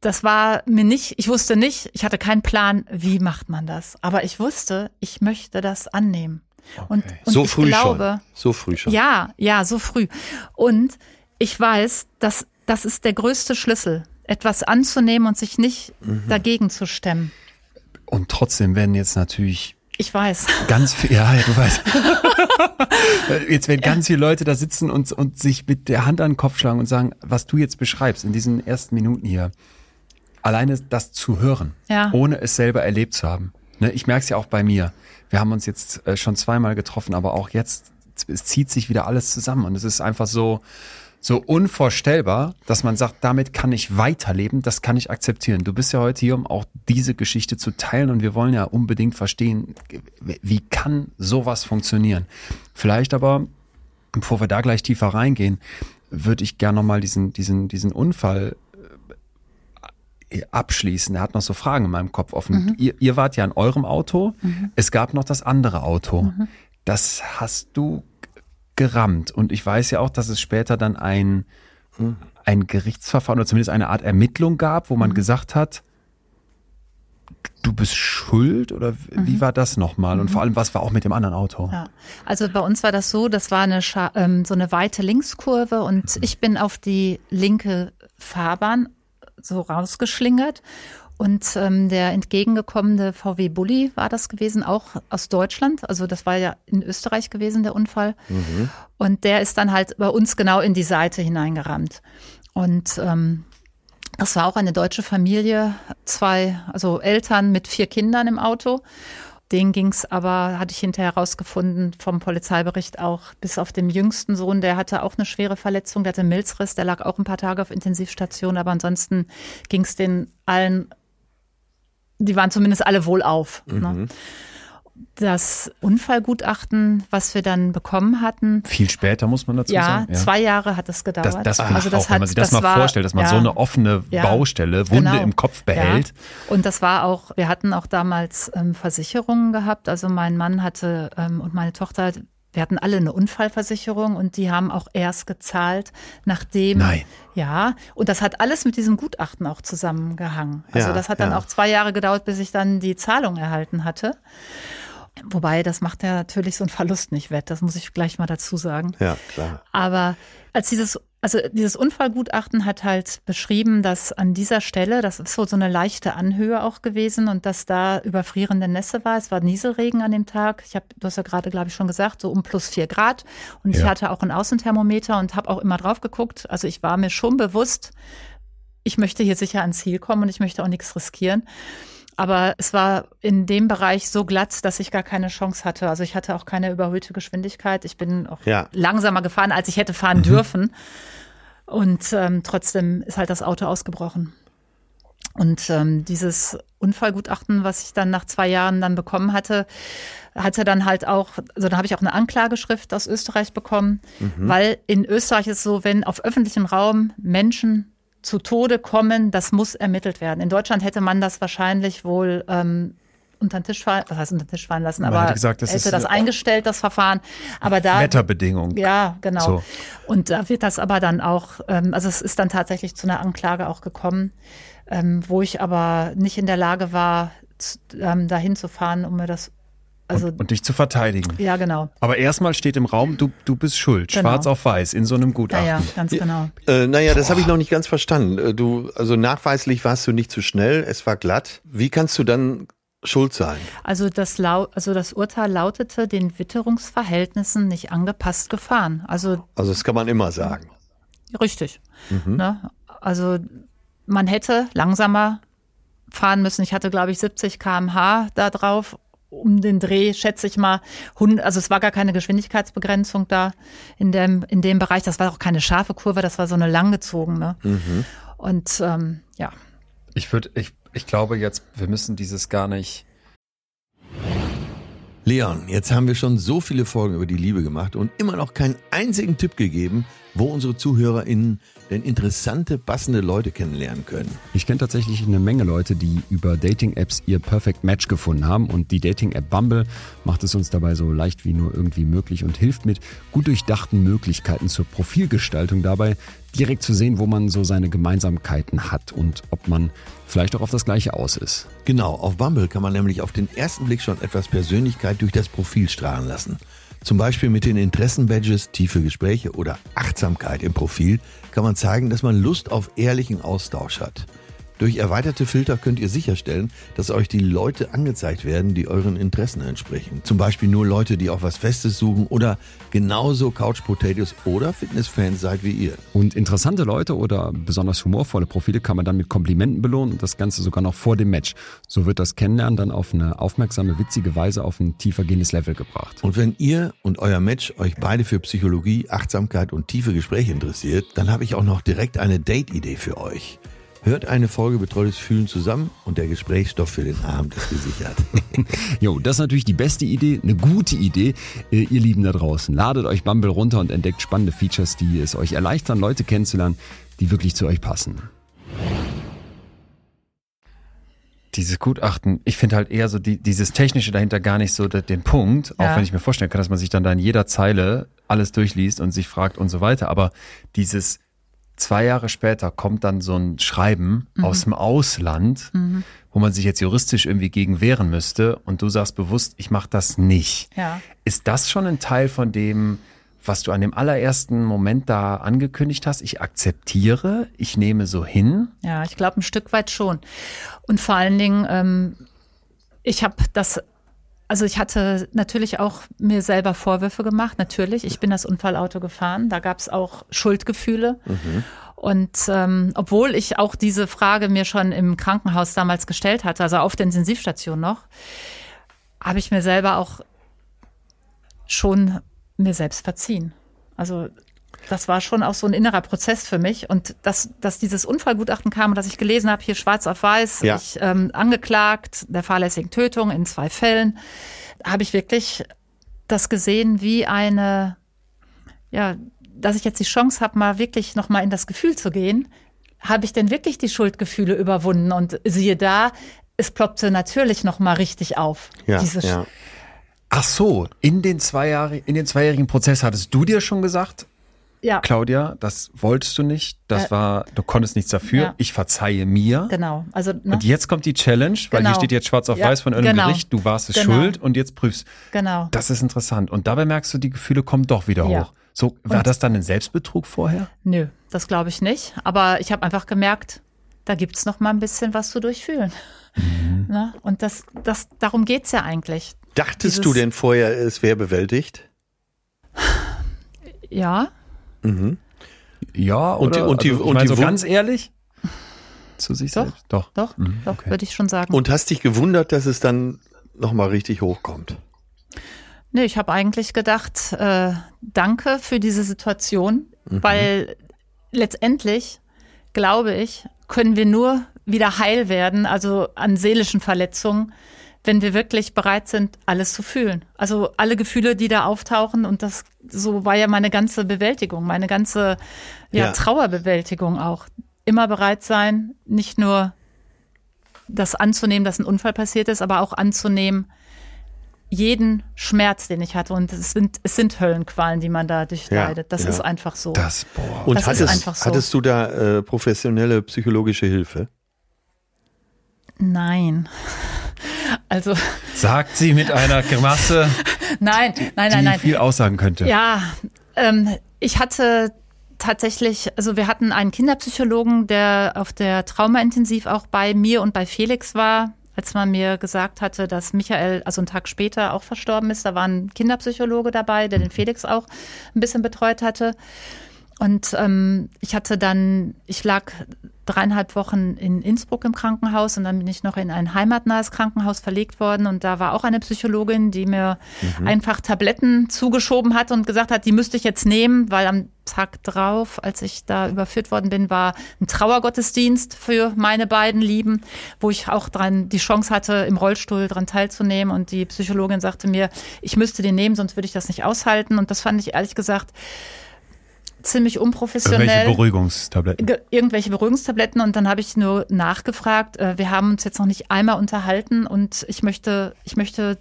S3: das war mir nicht, ich wusste nicht, ich hatte keinen Plan, wie macht man das. Aber ich wusste, ich möchte das annehmen. Und, und
S2: so
S3: ich
S2: früh
S3: glaube,
S2: schon. So früh schon.
S3: Ja, ja, so früh. Und ich weiß, dass das ist der größte Schlüssel, etwas anzunehmen und sich nicht
S2: Mhm.
S3: dagegen zu stemmen.
S5: Und trotzdem werden jetzt natürlich
S3: Ich weiß.
S5: ganz viel, ja, ja, du weißt. jetzt werden ganz viele Leute da sitzen und, und sich mit der Hand an den Kopf schlagen und sagen, was du jetzt beschreibst in diesen ersten Minuten hier. Alleine das zu hören,
S3: Ja.
S5: ohne es selber erlebt zu haben. Ne, ich merke es ja auch bei mir. Wir haben uns jetzt äh, schon zweimal getroffen, aber auch jetzt, es zieht sich wieder alles zusammen und es ist einfach so, so unvorstellbar, dass man sagt, damit kann ich weiterleben, das kann ich akzeptieren. Du bist ja heute hier, um auch diese Geschichte zu teilen und wir wollen ja unbedingt verstehen, wie kann sowas funktionieren. Vielleicht aber, bevor wir da gleich tiefer reingehen, würde ich gerne nochmal diesen, diesen, diesen Unfall abschließen. Er hat noch so Fragen in meinem Kopf offen. Ihr, ihr wart ja in eurem Auto. Es gab noch das andere Auto. Das hast du gerammt. Und ich weiß ja auch, dass es später dann ein, ein Gerichtsverfahren oder zumindest eine Art Ermittlung gab, wo man gesagt hat, du bist schuld oder wie war das nochmal? Und vor allem, was war auch mit dem anderen Auto?
S3: Ja. Also bei uns war das so, das war eine Scha ähm, so eine weite Linkskurve und ich bin auf die linke Fahrbahn so rausgeschlingert und ähm, der entgegengekommene VW Bulli war das gewesen, auch aus Deutschland. Also das war ja in Österreich gewesen, der Unfall. Und der ist dann halt bei uns genau in die Seite hineingerammt. Und ähm, das war auch eine deutsche Familie, zwei, also Eltern mit vier Kindern im Auto. Den ging's aber, hatte ich hinterher herausgefunden, vom Polizeibericht auch bis auf den jüngsten Sohn, der hatte auch eine schwere Verletzung, der hatte einen Milzriss, der lag auch ein paar Tage auf Intensivstation, aber ansonsten ging's den allen, die waren zumindest alle wohlauf. Ne? Das Unfallgutachten, was wir dann bekommen hatten,
S5: Viel später, muss man dazu
S3: ja,
S5: sagen.
S3: zwei Jahre hat es gedauert.
S5: Das, das
S3: also
S5: ich auch, wenn man sich das, mal
S3: war-
S5: vorstellt, dass man
S3: ja,
S5: so eine offene
S3: Ja,
S5: Baustelle, Wunde
S3: genau.
S5: im Kopf behält.
S3: Ja. Und das war auch, wir hatten auch damals ähm, Versicherungen gehabt. Also mein Mann hatte ähm, und meine Tochter, wir hatten alle eine Unfallversicherung und die haben auch erst gezahlt, nachdem.
S5: Nein.
S3: Ja, und das hat alles mit diesem Gutachten auch zusammengehangen. Also
S2: Ja,
S3: das hat dann
S2: ja.
S3: auch zwei Jahre gedauert, bis ich dann die Zahlung erhalten hatte. Wobei, das macht ja natürlich so einen Verlust nicht wett. Das muss ich gleich mal dazu sagen.
S2: Ja, klar.
S3: Aber als dieses, also dieses Unfallgutachten hat halt beschrieben, dass an dieser Stelle, das ist so, so eine leichte Anhöhe auch gewesen und dass da überfrierende Nässe war. Es war Nieselregen an dem Tag. Ich habe, du hast ja gerade, glaube ich, schon gesagt, so um plus vier Grad. Und ich
S5: Ja.
S3: hatte auch ein Außenthermometer und habe auch immer drauf geguckt. Also ich war mir schon bewusst, ich möchte hier sicher ans Ziel kommen und ich möchte auch nichts riskieren. Aber es war in dem Bereich so glatt, dass ich gar keine Chance hatte. Also ich hatte auch keine überhöhte Geschwindigkeit. Ich bin auch
S2: Ja.
S3: langsamer gefahren, als ich hätte fahren dürfen. Und ähm, trotzdem ist halt das Auto ausgebrochen. Und ähm, dieses Unfallgutachten, was ich dann nach zwei Jahren dann bekommen hatte, hatte dann halt auch, also da habe ich auch eine Anklageschrift aus Österreich bekommen, weil in Österreich ist es so, wenn auf öffentlichem Raum Menschen zu Tode kommen, das muss ermittelt werden. In Deutschland hätte man das wahrscheinlich wohl ähm, unter den Tisch fallen, was heißt unter den Tisch fallen lassen,
S5: Man
S3: aber
S5: hätte gesagt, das
S3: hätte das
S5: äh,
S3: eingestellt, das Verfahren. Aber da
S5: Wetterbedingung.
S3: ja, genau.
S5: So.
S3: Und da wird das aber dann auch, ähm, also es ist dann tatsächlich zu einer Anklage auch gekommen, ähm, wo ich aber nicht in der Lage war, ähm, dahin zu fahren, um mir das, also
S5: und, und dich zu verteidigen.
S3: ja, genau.
S5: Aber erstmal steht im Raum, du, du bist schuld,
S3: Genau.
S5: schwarz auf weiß, in so einem Gutachten.
S3: ja, ganz genau.
S2: Äh, naja, das habe ich noch nicht ganz verstanden. Äh, Du, also nachweislich warst du nicht zu schnell, es war glatt. Wie kannst du dann schuld sein?
S3: Also das, Lau also das Urteil lautete, den Witterungsverhältnissen nicht angepasst gefahren. Also
S2: Also das kann man immer sagen.
S3: Richtig. Ne? Also man hätte langsamer fahren müssen. Ich hatte, glaube ich, 70 km/h da drauf. Um den Dreh, schätze ich mal, 100, also es war gar keine Geschwindigkeitsbegrenzung da in dem, in dem Bereich. Das war auch keine scharfe Kurve, das war so eine langgezogene. Und ähm, ja,
S5: Ich würde, ich, ich glaube jetzt, wir müssen dieses gar nicht.
S2: Leon, jetzt haben wir schon so viele Folgen über die Liebe gemacht und immer noch keinen einzigen Tipp gegeben, wo unsere ZuhörerInnen denn interessante, passende Leute kennenlernen können.
S6: Ich kenne tatsächlich eine Menge Leute, die über Dating-Apps ihr Perfect Match gefunden haben und die Dating-App Bumble macht es uns dabei so leicht wie nur irgendwie möglich und hilft mit gut durchdachten Möglichkeiten zur Profilgestaltung dabei, direkt zu sehen, wo man so seine Gemeinsamkeiten hat und ob man vielleicht auch auf das Gleiche aus ist.
S2: Genau, auf Bumble kann man nämlich auf den ersten Blick schon etwas Persönlichkeit durch das Profil strahlen lassen. Zum Beispiel mit den Interessenbadges, tiefe Gespräche oder Achtsamkeit im Profil kann man zeigen, dass man Lust auf ehrlichen Austausch hat. Durch erweiterte Filter könnt ihr sicherstellen, dass euch die Leute angezeigt werden, die euren Interessen entsprechen. Zum Beispiel nur Leute, die auch was Festes suchen oder genauso Couch Potatoes oder Fitnessfans seid wie ihr.
S6: Und interessante Leute oder besonders humorvolle Profile kann man dann mit Komplimenten belohnen und das Ganze sogar noch vor dem Match. So wird das Kennenlernen dann auf eine aufmerksame, witzige Weise auf ein tiefergehendes Level gebracht.
S2: Und wenn ihr und euer Match euch beide für Psychologie, Achtsamkeit und tiefe Gespräche interessiert, dann habe ich auch noch direkt eine Date-Idee für euch. Hört eine Folge Betreutes Fühlen zusammen und der Gesprächsstoff für den Abend ist gesichert.
S6: Jo, das ist natürlich die beste Idee, eine gute Idee, äh, ihr Lieben da draußen. Ladet euch Bumble runter und entdeckt spannende Features, die es euch erleichtern, Leute kennenzulernen, die wirklich zu euch passen.
S5: Dieses Gutachten, ich finde halt eher so die, dieses Technische dahinter gar nicht so de- den Punkt, auch
S3: Ja.
S5: wenn ich mir vorstellen kann, dass man sich dann da in jeder Zeile alles durchliest und sich fragt und so weiter. Aber dieses zwei Jahre später kommt dann so ein Schreiben aus dem Ausland, wo man sich jetzt juristisch irgendwie gegen wehren müsste und du sagst bewusst, ich mache das nicht.
S3: Ja.
S5: Ist das schon ein Teil von dem, was du an dem allerersten Moment da angekündigt hast? Ich akzeptiere, ich nehme so hin.
S3: Ja, ich glaube ein Stück weit schon. Und vor allen Dingen, ähm, ich habe das, also ich hatte natürlich auch mir selber Vorwürfe gemacht, natürlich. Ich bin das Unfallauto gefahren, da gab es auch Schuldgefühle. Und ähm, obwohl ich auch diese Frage mir schon im Krankenhaus damals gestellt hatte, also auf der Intensivstation noch, habe ich mir selber auch schon mir selbst verziehen. Also das war schon auch so ein innerer Prozess für mich. Und dass, dass dieses Unfallgutachten kam und dass ich gelesen habe, hier schwarz auf weiß,
S2: Ja.
S3: ich ähm, angeklagt der fahrlässigen Tötung in zwei Fällen, habe ich wirklich das gesehen wie eine, ja, dass ich jetzt die Chance habe, mal wirklich noch mal in das Gefühl zu gehen. Habe ich denn wirklich die Schuldgefühle überwunden? Und siehe da, es ploppte natürlich noch mal richtig auf.
S2: Ja, ja.
S5: Ach so, in den zwei Jahre, in den zweijährigen Prozess hattest du dir schon gesagt,
S3: ja.
S5: Claudia, das wolltest du nicht, das
S3: Äh,
S5: war, du konntest nichts dafür,
S3: ja.
S5: ich verzeihe mir.
S3: Genau. Also, ne?
S5: Und jetzt kommt die Challenge, weil
S3: Genau.
S5: hier steht jetzt schwarz auf
S3: Ja,
S5: weiß von irgendeinem
S3: genau.
S5: Gericht, du warst es
S3: Genau.
S5: schuld und jetzt prüfst.
S3: genau.
S5: Das ist interessant. Und dabei merkst du, die Gefühle kommen doch wieder
S3: Ja.
S5: hoch. So, war
S3: Und-
S5: das dann ein Selbstbetrug vorher?
S3: Nö, das glaube ich nicht. Aber ich habe einfach gemerkt, da gibt's noch mal ein bisschen was zu durchfühlen.
S5: Mhm.
S3: Ne? Und das, das, darum geht's ja eigentlich.
S2: Dachtest
S3: Dieses-
S2: du denn vorher, es wäre bewältigt?
S3: Ja,
S5: Ja,
S2: Und die-
S5: oder?
S2: und die-
S5: also,
S2: und die
S5: so ganz ehrlich? Zu sich
S3: Doch.
S5: selbst? Doch.
S3: doch,
S5: Mhm,
S3: doch,
S5: okay.
S3: würde ich schon sagen.
S2: Und hast dich gewundert, dass es dann nochmal richtig hochkommt?
S3: Nee, ich habe eigentlich gedacht, äh, danke für diese Situation, weil letztendlich, glaube ich, können wir nur wieder heil werden, also an seelischen Verletzungen, wenn wir wirklich bereit sind, alles zu fühlen. Also alle Gefühle, die da auftauchen und das so war ja meine ganze Bewältigung, meine ganze ja,
S2: Ja.
S3: Trauerbewältigung auch. Immer bereit sein, nicht nur das anzunehmen, dass ein Unfall passiert ist, aber auch anzunehmen, jeden Schmerz, den ich hatte. Und es sind, es sind Höllenqualen, die man da durchleidet. Das
S2: ja.
S3: ist einfach so.
S5: Das, boah.
S2: Und
S3: Das ist
S2: hattest,
S3: einfach so.
S2: hattest du da äh, professionelle psychologische Hilfe?
S3: Nein. Also,
S5: Sagt sie mit einer Grimasse,
S3: nein, nein,
S5: die
S3: nein, nein.
S5: viel aussagen könnte.
S3: Ja, ähm, ich hatte tatsächlich, also wir hatten einen Kinderpsychologen, der auf der Traumaintensiv auch bei mir und bei Felix war, als man mir gesagt hatte, dass Michael, also einen Tag später auch verstorben ist. Da war ein Kinderpsychologe dabei, der den Felix auch ein bisschen betreut hatte. Und ähm, ich hatte dann, ich lag dreieinhalb Wochen in Innsbruck im Krankenhaus und dann bin ich noch in ein heimatnahes Krankenhaus verlegt worden. Und da war auch eine Psychologin, die mir einfach Tabletten zugeschoben hat und gesagt hat, die müsste ich jetzt nehmen, weil am Tag drauf, als ich da überführt worden bin, war ein Trauergottesdienst für meine beiden Lieben, wo ich auch dran die Chance hatte, im Rollstuhl dran teilzunehmen. Und die Psychologin sagte mir, ich müsste den nehmen, sonst würde ich das nicht aushalten. Und das fand ich ehrlich gesagt ziemlich
S5: Irgendwelche
S3: unprofessionell
S5: Beruhigungstabletten.
S3: ge- irgendwelche Beruhigungstabletten und dann habe ich nur nachgefragt. Äh, wir haben uns jetzt noch nicht einmal unterhalten und ich möchte, ich möchte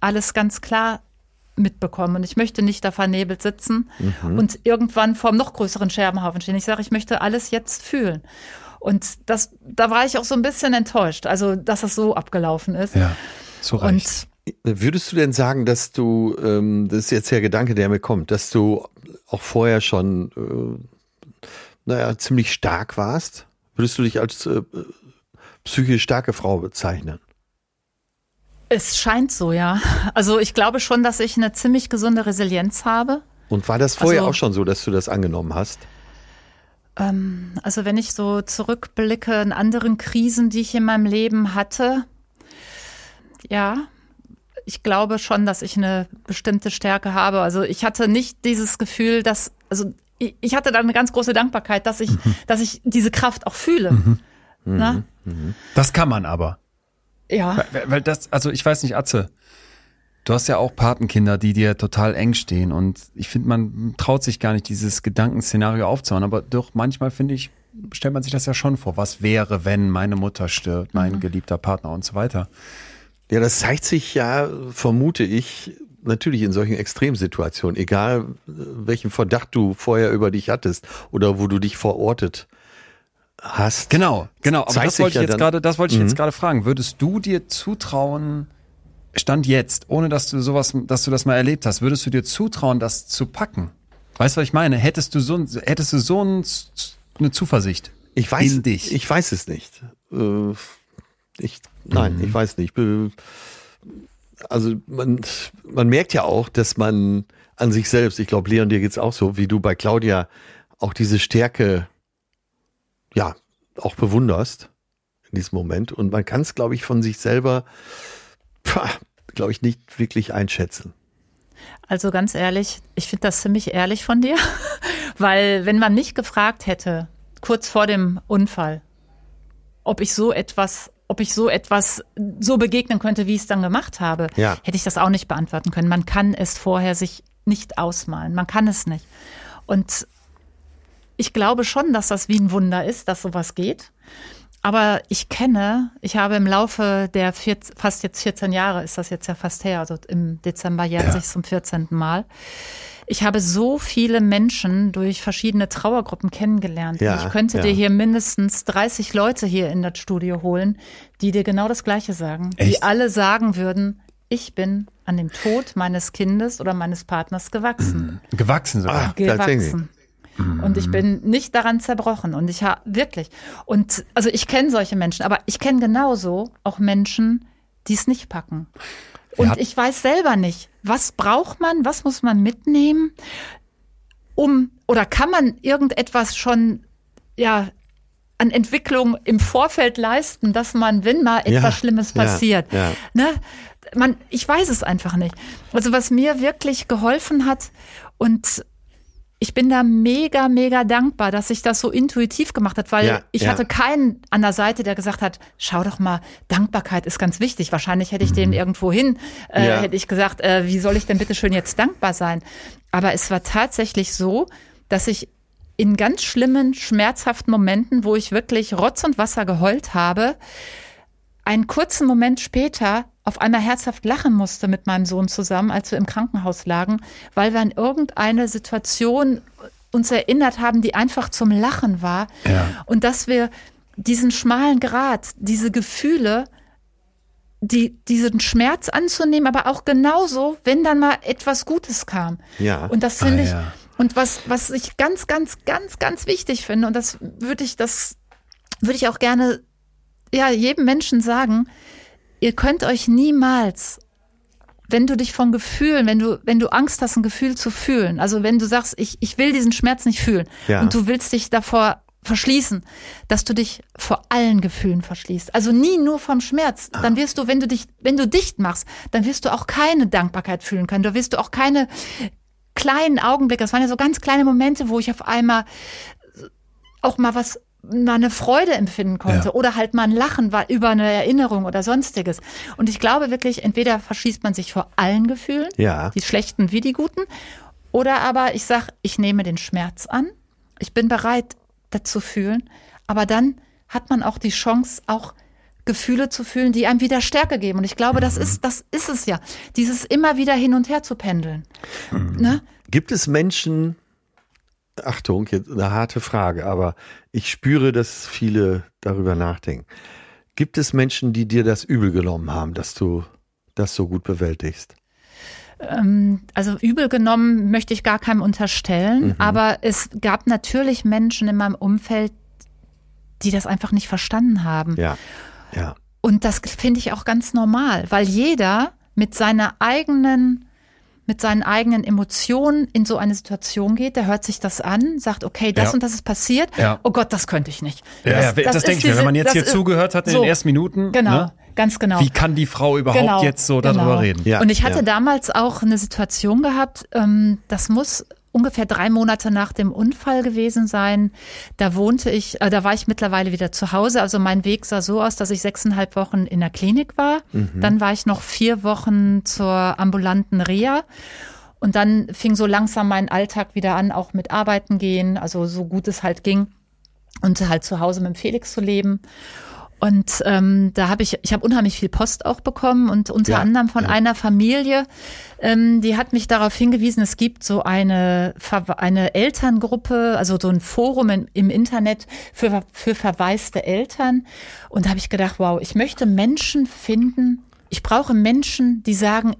S3: alles ganz klar mitbekommen und ich möchte nicht da vernebelt sitzen und irgendwann vor einem noch größeren Scherbenhaufen stehen. Ich sage, ich möchte alles jetzt fühlen. Und das, da war ich auch so ein bisschen enttäuscht, also dass es so abgelaufen ist.
S5: Ja, zu Recht.
S3: und
S2: Würdest du denn sagen, dass du, ähm, das ist jetzt der Gedanke, der mir kommt, dass du auch vorher schon, äh, naja, ziemlich stark warst? Würdest du dich als äh, psychisch starke Frau bezeichnen?
S3: es scheint so, ja. Also ich glaube schon, dass ich eine ziemlich gesunde Resilienz habe.
S2: Und war das vorher
S3: Also-
S2: auch schon so, dass du das angenommen hast?
S3: Ähm, also wenn ich so zurückblicke in anderen Krisen, die ich in meinem Leben hatte, ja, ich glaube schon, dass ich eine bestimmte Stärke habe. Also ich hatte nicht dieses Gefühl, dass, also ich, hatte da eine ganz große Dankbarkeit, dass ich, dass ich diese Kraft auch fühle. Na?
S5: Das kann man aber.
S3: Ja.
S5: Weil, weil das, also ich weiß nicht, Atze, du hast ja auch Patenkinder, die dir total eng stehen und ich finde, man traut sich gar nicht, dieses Gedankenszenario aufzuhauen, aber doch manchmal finde ich, stellt man sich das ja schon vor. Was wäre, wenn meine Mutter stirbt, mein geliebter Partner und so weiter?
S2: Ja, das zeigt sich ja, vermute ich, natürlich in solchen Extremsituationen, egal äh, welchen Verdacht du vorher über dich hattest oder wo du dich verortet hast.
S5: Genau, genau. Aber das wollte
S2: ja
S5: ich jetzt gerade, das wollte ich
S2: Mhm.
S5: jetzt gerade fragen. Würdest du dir zutrauen, Stand jetzt, ohne dass du sowas, dass du das mal erlebt hast, würdest du dir zutrauen, das zu packen? Weißt du, was ich meine? Hättest du so, hättest du so ein, eine Zuversicht
S2: Ich weiß,
S5: in dich?
S2: ich weiß es nicht. Äh, Ich, nein,
S5: Mhm.
S2: ich weiß nicht. Also man, man merkt ja auch, dass man an sich selbst, ich glaube, Leon, dir geht's auch so, wie du bei Claudia auch diese Stärke, ja, auch bewunderst in diesem Moment. Und man kann es, glaube ich, von sich selber, glaube ich, nicht wirklich einschätzen.
S3: Also ganz ehrlich, ich finde das ziemlich ehrlich von dir, weil wenn man mich gefragt hätte, kurz vor dem Unfall, ob ich so etwas, ob ich so etwas so begegnen könnte, wie ich es dann gemacht habe,
S2: Ja.
S3: hätte ich das auch nicht beantworten können. Man kann es vorher sich nicht ausmalen. Man kann es nicht. Und ich glaube schon, dass das wie ein Wunder ist, dass sowas geht. Aber ich kenne, ich habe im Laufe der vier, fast jetzt 14 Jahre, ist das jetzt ja fast her, also im Dezember jährt
S5: Ja.
S3: sich zum 14. Mal. Ich habe so viele Menschen durch verschiedene Trauergruppen kennengelernt.
S2: Ja,
S3: ich könnte
S2: ja.
S3: dir hier mindestens 30 Leute hier in das Studio holen, die dir genau das Gleiche sagen. Die
S5: Echt?
S3: alle sagen würden, ich bin an dem Tod meines Kindes oder meines Partners gewachsen
S5: Gewachsen sogar.
S2: Ah,
S3: gewachsen. Und ich bin nicht daran zerbrochen. Und ich habe wirklich. Und also ich kenne solche Menschen, aber ich kenne genauso auch Menschen, die es nicht packen. Und ich weiß selber nicht, was braucht man, was muss man mitnehmen, um oder kann man irgendetwas schon ja an Entwicklung im Vorfeld leisten, dass man, wenn mal etwas
S2: Ja,
S3: Schlimmes
S2: ja,
S3: passiert,
S2: ja.
S3: ne, man, ich weiß es einfach nicht. Also was mir wirklich geholfen hat und ich bin da mega, mega dankbar, dass sich das so intuitiv gemacht hat, weil
S2: Ja,
S3: ich
S2: ja.
S3: hatte keinen an der Seite, der gesagt hat, schau doch mal, Dankbarkeit ist ganz wichtig. Wahrscheinlich hätte ich den irgendwo hin, äh,
S2: Mhm. Ja.
S3: hätte ich gesagt, äh, wie soll ich denn bitte schön jetzt dankbar sein? Aber es war tatsächlich so, dass ich in ganz schlimmen, schmerzhaften Momenten, wo ich wirklich Rotz und Wasser geheult habe, einen kurzen Moment später auf einmal herzhaft lachen musste mit meinem Sohn zusammen, als wir im Krankenhaus lagen, weil wir an irgendeine Situation uns erinnert haben, die einfach zum Lachen war.
S5: Ja.
S3: Und dass wir diesen schmalen Grat, diese Gefühle, die, diesen Schmerz anzunehmen, aber auch genauso, wenn dann mal etwas Gutes kam.
S2: Ja.
S3: Und das finde
S5: Ah,
S3: ich,
S5: ja.
S3: und was, was ich ganz, ganz, ganz, ganz wichtig finde, und das würde ich, das würde ich auch gerne, ja, jedem Menschen sagen, ihr könnt euch niemals, wenn du dich von Gefühlen, wenn du, wenn du Angst hast, ein Gefühl zu fühlen, also wenn du sagst, ich, ich will diesen Schmerz nicht fühlen
S2: Ja.
S3: und du willst dich davor verschließen, dass du dich vor allen Gefühlen verschließt. Also nie nur vom Schmerz. Dann wirst du, wenn du dich, wenn du dicht machst, dann wirst du auch keine Dankbarkeit fühlen können. Da wirst du auch keine kleinen Augenblicke, das waren ja so ganz kleine Momente, wo ich auf einmal auch mal was mal eine Freude empfinden konnte
S5: Ja.
S3: oder halt mal ein Lachen war über eine Erinnerung oder sonstiges. Und ich glaube wirklich, entweder verschließt man sich vor allen Gefühlen,
S2: Ja.
S3: die schlechten wie die guten, Oder aber ich sage, ich nehme den Schmerz an, ich bin bereit, das zu fühlen, aber dann hat man auch die Chance, auch Gefühle zu fühlen, die einem wieder Stärke geben. Und ich glaube, das ist, das ist es ja. Dieses immer wieder hin und her zu pendeln. Ne?
S2: Gibt es Menschen, Achtung, jetzt eine harte Frage, aber ich spüre, dass viele darüber nachdenken. Gibt es Menschen, die dir das übel genommen haben, dass du das so gut bewältigst?
S3: Ähm, also übel genommen möchte ich gar keinem unterstellen, aber es gab natürlich Menschen in meinem Umfeld, die das einfach nicht verstanden haben.
S2: Ja, ja.
S3: Und das finde ich auch ganz normal, weil jeder mit seiner eigenen, mit seinen eigenen Emotionen in so eine Situation geht, der hört sich das an, sagt, okay, das
S5: Ja.
S3: und das ist passiert.
S5: Ja.
S3: Oh Gott, das könnte ich nicht.
S5: Ja, ja, das,
S3: ist
S5: denke ich mir, wenn man jetzt
S3: das
S5: hier
S3: ist-
S5: zugehört hat in
S3: so,
S5: den ersten Minuten.
S3: Genau,
S5: Ne?
S3: ganz genau.
S5: Wie kann die Frau überhaupt
S3: Genau,
S5: jetzt so darüber
S3: genau.
S5: reden?
S2: Ja,
S3: und ich hatte
S2: ja.
S3: damals auch eine Situation gehabt, ähm, das muss ungefähr drei Monate nach dem Unfall gewesen sein. Da wohnte ich, äh, da war ich mittlerweile wieder zu Hause. Also mein Weg sah so aus, dass ich sechseinhalb Wochen in der Klinik war.
S2: Mhm.
S3: Dann war ich noch vier Wochen zur ambulanten Reha. Und dann fing so langsam mein Alltag wieder an, auch mit Arbeiten gehen, also so gut es halt ging. Und halt zu Hause mit dem Felix zu leben. Und ähm, da habe ich, ich habe unheimlich viel Post auch bekommen und unter
S2: Ja,
S3: anderem von einer Familie, ähm, die hat mich darauf hingewiesen, es gibt so eine, eine Elterngruppe, also so ein Forum in, im Internet für, für verwaiste Eltern. Und da habe ich gedacht, wow, ich möchte Menschen finden, ich brauche Menschen, die sagen,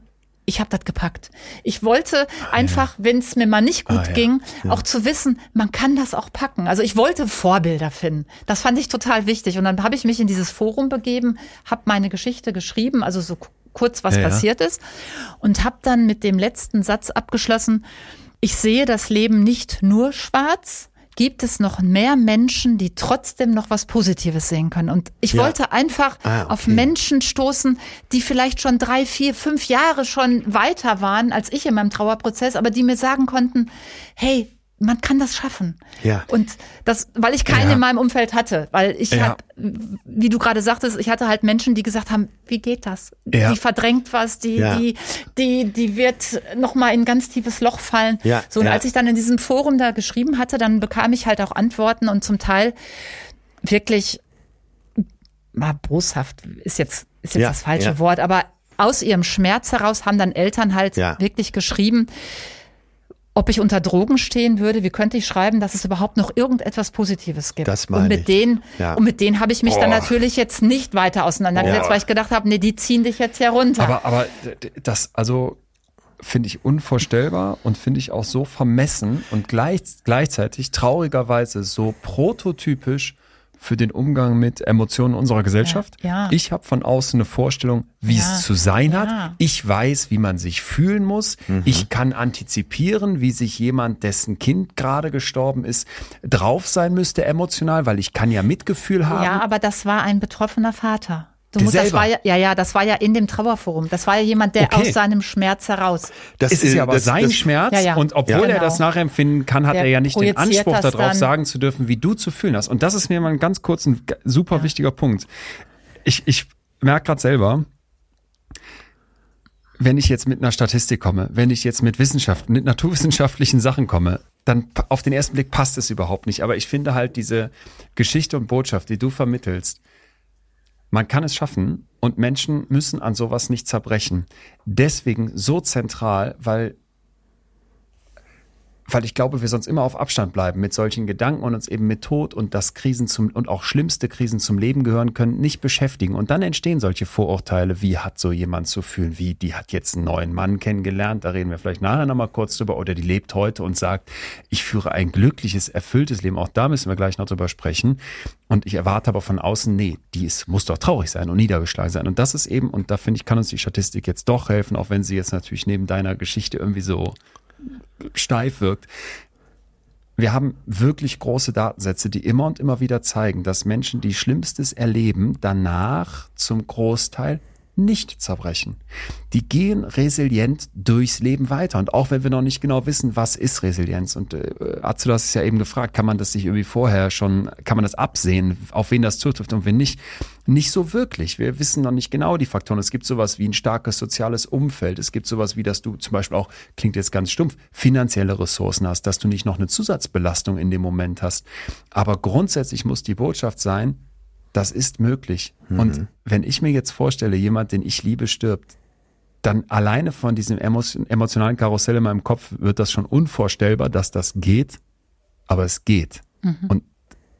S3: ich habe das gepackt. Ich wollte einfach, wenn es mir mal nicht gut
S5: Ah, ja.
S3: ging, auch zu wissen, man kann das auch packen. Also ich wollte Vorbilder finden. Das fand ich total wichtig. Und dann habe ich mich in dieses Forum begeben, habe meine Geschichte geschrieben, also so ku- kurz, was
S5: Ja, ja.
S3: passiert ist, und habe dann mit dem letzten Satz abgeschlossen, ich sehe das Leben nicht nur schwarz, gibt es noch mehr Menschen, die trotzdem noch was Positives sehen können. Und ich
S2: Ja.
S3: wollte einfach
S2: Ah, okay.
S3: auf Menschen stoßen, die vielleicht schon drei, vier, fünf Jahre schon weiter waren als ich in meinem Trauerprozess, aber die mir sagen konnten, hey, man kann das schaffen.
S2: Ja.
S3: Und das, weil ich keine
S5: Ja.
S3: in meinem Umfeld hatte, weil ich
S5: Ja.
S3: hab, wie du gerade sagtest, ich hatte halt Menschen, die gesagt haben, wie geht das?
S5: Ja.
S3: Die verdrängt was, die,
S2: Ja.
S3: die, die, die wird noch mal in ein ganz tiefes Loch fallen.
S2: Ja,
S3: So, und als ich dann in diesem Forum da geschrieben hatte, dann bekam ich halt auch Antworten und zum Teil wirklich mal boshaft ist jetzt, ist jetzt das falsche. Wort, aber aus ihrem Schmerz heraus haben dann Eltern halt wirklich geschrieben, ob ich unter Drogen stehen würde, wie könnte ich schreiben, dass es überhaupt noch irgendetwas Positives gibt.
S2: Das meine
S3: und mit
S2: ich.
S3: denen,
S2: Ja.
S3: und mit denen habe ich mich dann
S2: Boah.
S3: natürlich jetzt nicht weiter auseinandergesetzt,
S2: Boah.
S3: weil ich gedacht habe, nee, die ziehen dich jetzt ja runter.
S5: Aber, aber das, also finde ich unvorstellbar und finde ich auch so vermessen und gleich, gleichzeitig traurigerweise so prototypisch für den Umgang mit Emotionen unserer Gesellschaft.
S3: Ja, ja.
S5: Ich habe von außen eine Vorstellung, wie
S3: Ja,
S5: es zu sein
S3: ja.
S5: hat. Ich weiß, wie man sich fühlen muss. Ich kann antizipieren, wie sich jemand, dessen Kind gerade gestorben ist, drauf sein müsste emotional, weil ich kann ja Mitgefühl haben.
S3: Ja, aber das war ein betroffener Vater. Du musst, das war ja, ja, ja, das war ja in dem Trauerforum. Das war ja jemand, der
S5: Okay.
S3: aus seinem Schmerz heraus.
S2: Das
S5: es ist ja aber
S2: das-
S5: sein
S2: das-
S5: Schmerz
S3: Ja, ja.
S5: und obwohl
S3: Ja.
S5: er
S3: Genau.
S5: das nachempfinden kann, hat
S3: Der
S5: er ja nicht den Anspruch darauf sagen zu dürfen, wie du zu fühlen hast. Und das ist mir mal ein ganz kurz ein super wichtiger Punkt. Ich, ich merke gerade selber, wenn ich jetzt mit einer Statistik komme, wenn ich jetzt mit Wissenschaft, mit naturwissenschaftlichen Sachen komme, dann auf den ersten Blick passt es überhaupt nicht. Aber ich finde halt diese Geschichte und Botschaft, die du vermittelst, man kann es schaffen und Menschen müssen an sowas nicht zerbrechen. Deswegen so zentral, weil weil ich glaube, wir sonst immer auf Abstand bleiben mit solchen Gedanken und uns eben mit Tod und das Krisen zum und auch schlimmste Krisen zum Leben gehören können, nicht beschäftigen. Und dann entstehen solche Vorurteile, wie hat so jemand zu fühlen, wie die hat jetzt einen neuen Mann kennengelernt, da reden wir vielleicht nachher nochmal kurz drüber, oder die lebt heute und sagt, ich führe ein glückliches, erfülltes Leben. Auch da müssen wir gleich noch drüber sprechen. Und ich erwarte aber von außen, nee, die ist, muss doch traurig sein und niedergeschlagen sein. Und das ist eben, und da finde ich, kann uns die Statistik jetzt doch helfen, auch wenn sie jetzt natürlich neben deiner Geschichte irgendwie so steif wirkt. Wir haben wirklich große Datensätze, die immer und immer wieder zeigen, dass Menschen, die Schlimmstes erleben, danach zum Großteil nicht zerbrechen. Die gehen resilient durchs Leben weiter. Und auch wenn wir noch nicht genau wissen, was ist Resilienz. Und äh, hast es ja eben gefragt, kann man das sich irgendwie vorher schon, kann man das absehen, auf wen das zutrifft und wen nicht. Nicht so wirklich. Wir wissen noch nicht genau die Faktoren. Es gibt sowas wie ein starkes soziales Umfeld. Es gibt sowas wie, dass du zum Beispiel auch, klingt jetzt ganz stumpf, finanzielle Ressourcen hast, dass du nicht noch eine Zusatzbelastung in dem Moment hast. Aber grundsätzlich muss die Botschaft sein, das ist möglich. Und wenn ich mir jetzt vorstelle, jemand, den ich liebe, stirbt, dann alleine von diesem emotionalen Karussell in meinem Kopf wird das schon unvorstellbar, dass das geht, aber es geht. Und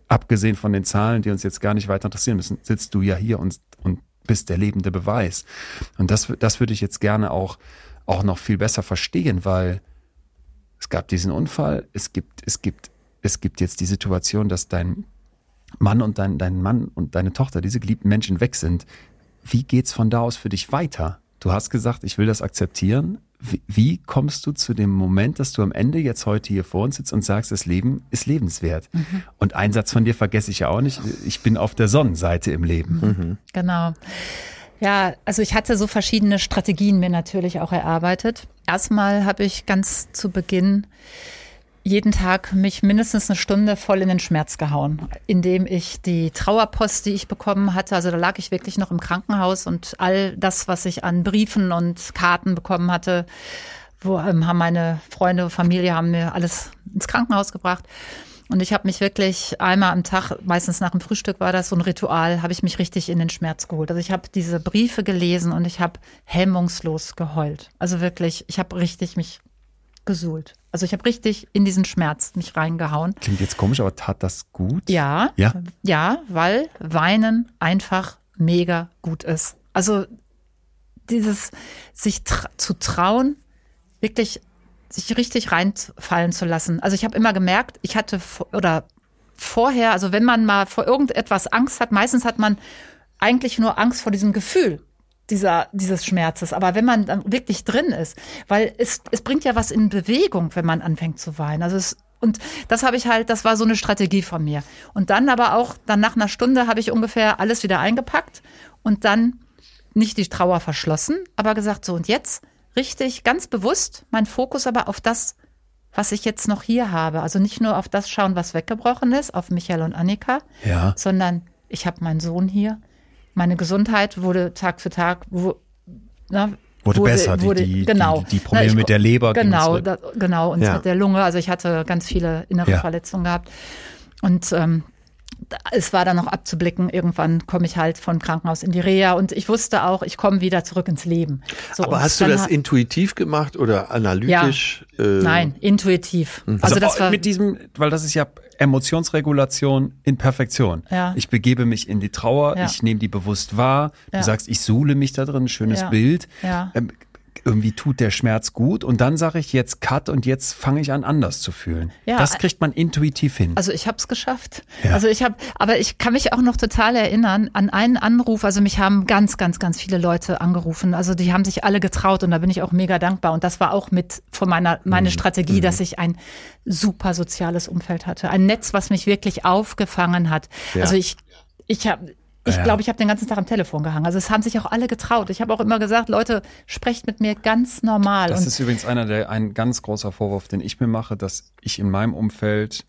S5: abgesehen von den Zahlen, die uns jetzt gar nicht weiter interessieren müssen, sitzt du ja hier und, und bist der lebende Beweis. Und das, das würde ich jetzt gerne auch, auch noch viel besser verstehen, weil es gab diesen Unfall, es gibt, es gibt, es gibt jetzt die Situation, dass dein Mann und dein, dein Mann und deine Tochter, diese geliebten Menschen weg sind. Wie geht's von da aus für dich weiter? Du hast gesagt, ich will das akzeptieren. Wie, wie kommst du zu dem Moment, dass du am Ende jetzt heute hier vor uns sitzt und sagst, das Leben ist lebenswert? Und einen Satz von dir vergesse ich ja auch nicht. Ich bin auf der Sonnenseite im Leben.
S3: Genau. Ja, also ich hatte so verschiedene Strategien mir natürlich auch erarbeitet. Erstmal habe ich ganz zu Beginn jeden Tag mich mindestens eine Stunde voll in den Schmerz gehauen, indem ich die Trauerpost, die ich bekommen hatte, also da lag ich wirklich noch im Krankenhaus und all das, was ich an Briefen und Karten bekommen hatte, wo ähm, haben meine Freunde, Familie haben mir alles ins Krankenhaus gebracht. Und ich habe mich wirklich einmal am Tag, meistens nach dem Frühstück war das so ein Ritual, habe ich mich richtig in den Schmerz geholt. Also ich habe diese Briefe gelesen und ich habe hemmungslos geheult. Also wirklich, ich habe richtig mich gesuhlt. Also ich habe richtig in diesen Schmerz mich reingehauen.
S5: Klingt jetzt komisch, aber tat das gut?
S3: Ja,
S5: Ja?
S3: ja, weil Weinen einfach mega gut ist. Also dieses sich tra zu trauen, wirklich sich richtig reinfallen zu lassen. Also ich habe immer gemerkt, ich hatte oder vorher, also wenn man mal vor irgendetwas Angst hat, meistens hat man eigentlich nur Angst vor diesem Gefühl dieser, dieses Schmerzes. Aber wenn man dann wirklich drin ist, weil es, es bringt ja was in Bewegung, wenn man anfängt zu weinen. Also es, und das habe ich halt, das war so eine Strategie von mir. Und dann aber auch, dann nach einer Stunde habe ich ungefähr alles wieder eingepackt und dann nicht die Trauer verschlossen, aber gesagt, so und jetzt richtig ganz bewusst mein Fokus aber auf das, was ich jetzt noch hier habe. Also nicht nur auf das schauen, was weggebrochen ist, auf Michael und Annika,
S5: Ja.
S3: sondern ich habe meinen Sohn hier. Meine Gesundheit wurde Tag für Tag wo, na,
S5: Wurde besser, die- die-
S3: genau.
S5: die- die Probleme
S3: Na, ich-
S5: mit der Leber
S3: Genau, da, genau und
S2: Ja.
S3: mit der Lunge. Also ich hatte ganz viele innere
S5: Ja.
S3: Verletzungen gehabt und ähm, es war dann noch abzublicken. Irgendwann komme ich halt vom Krankenhaus in die Reha und ich wusste auch, ich komme wieder zurück ins Leben. So,
S2: Aber hast du das intuitiv gemacht oder analytisch? äh,
S3: Nein, intuitiv. Also,
S5: Also,
S3: das war
S5: mit diesem, weil das ist ja Emotionsregulation in Perfektion.
S3: Ja.
S5: Ich begebe mich in die Trauer,
S3: Ja.
S5: ich nehme die bewusst wahr. Du sagst, ich suhle mich da drin, schönes. Bild.
S3: Ja.
S5: Ähm, irgendwie tut der Schmerz gut und dann sage ich jetzt Cut und jetzt fange ich an anders zu fühlen.
S3: Ja.
S5: Das kriegt man intuitiv hin.
S3: Also ich habe es geschafft.
S5: Ja.
S3: Also ich habe, aber ich kann mich auch noch total erinnern an einen Anruf. Also mich haben ganz, ganz, ganz viele Leute angerufen. Also die haben sich alle getraut und da bin ich auch mega dankbar. Und das war auch mit von meiner
S5: Mhm.
S3: meine Strategie, dass ich ein super soziales Umfeld hatte, ein Netz, was mich wirklich aufgefangen hat.
S2: Ja.
S3: Also ich, ich habe ich
S5: Ja.
S3: glaube, ich habe den ganzen Tag am Telefon gehangen. Also es haben sich auch alle getraut. Ich habe auch immer gesagt, Leute, sprecht mit mir ganz normal.
S5: Das
S3: und
S5: ist übrigens einer der ein ganz großer Vorwurf, den ich mir mache, dass ich in meinem Umfeld,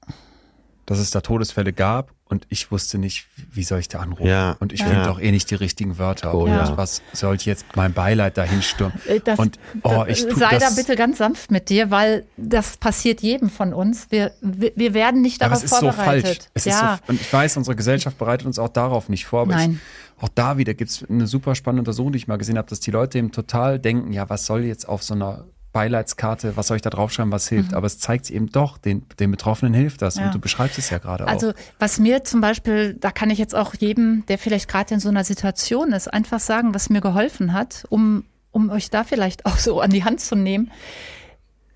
S5: dass es da Todesfälle gab und ich wusste nicht, wie soll ich da anrufen?
S2: Ja.
S5: Und ich
S2: Ja.
S5: finde auch eh nicht die richtigen Wörter.
S2: Oh,
S3: ja.
S5: was soll ich jetzt mein Beileid dahin stürmen?
S3: Äh, Das,
S5: und oh, ich tu,
S3: sei
S5: das,
S3: da bitte ganz sanft mit dir, weil das passiert jedem von uns. Wir, wir, wir werden nicht darauf
S5: es ist so
S3: vorbereitet.
S5: falsch. Es
S3: ja,
S5: ist so, und ich weiß, unsere Gesellschaft bereitet uns auch darauf nicht vor. Aber
S3: Nein.
S5: Ich, auch da wieder gibt es eine super spannende Untersuchung, die ich mal gesehen habe, dass die Leute eben total denken, ja, was soll jetzt auf so einer Beileidskarte, was soll ich da draufschreiben, was hilft? Aber es zeigt eben doch, den, den Betroffenen hilft das.
S3: Mhm. Ja.
S5: Und du beschreibst es ja gerade auch.
S3: also was mir zum Beispiel, da kann ich jetzt auch jedem, der vielleicht gerade in so einer Situation ist, einfach sagen, was mir geholfen hat, um, um euch da vielleicht auch so an die Hand zu nehmen.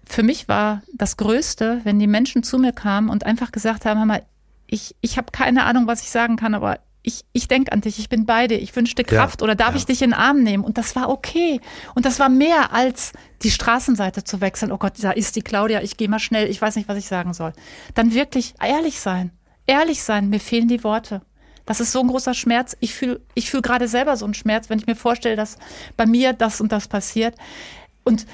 S3: Für mich war das Größte, wenn die Menschen zu mir kamen und einfach gesagt haben, hör mal, ich, ich habe keine Ahnung, was ich sagen kann, aber ich, ich denke an dich, ich bin bei dir, ich wünsche dir
S2: Ja,
S3: Kraft oder darf
S2: ja.
S3: ich dich in den Arm nehmen? Und das war okay. Und das war mehr als die Straßenseite zu wechseln. Oh Gott, da ist die Claudia, ich gehe mal schnell, ich weiß nicht, was ich sagen soll. Dann wirklich ehrlich sein. Ehrlich sein, mir fehlen die Worte. Das ist so ein großer Schmerz. Ich fühle ich fühl gerade selber so einen Schmerz, wenn ich mir vorstelle, dass bei mir das und das passiert. Und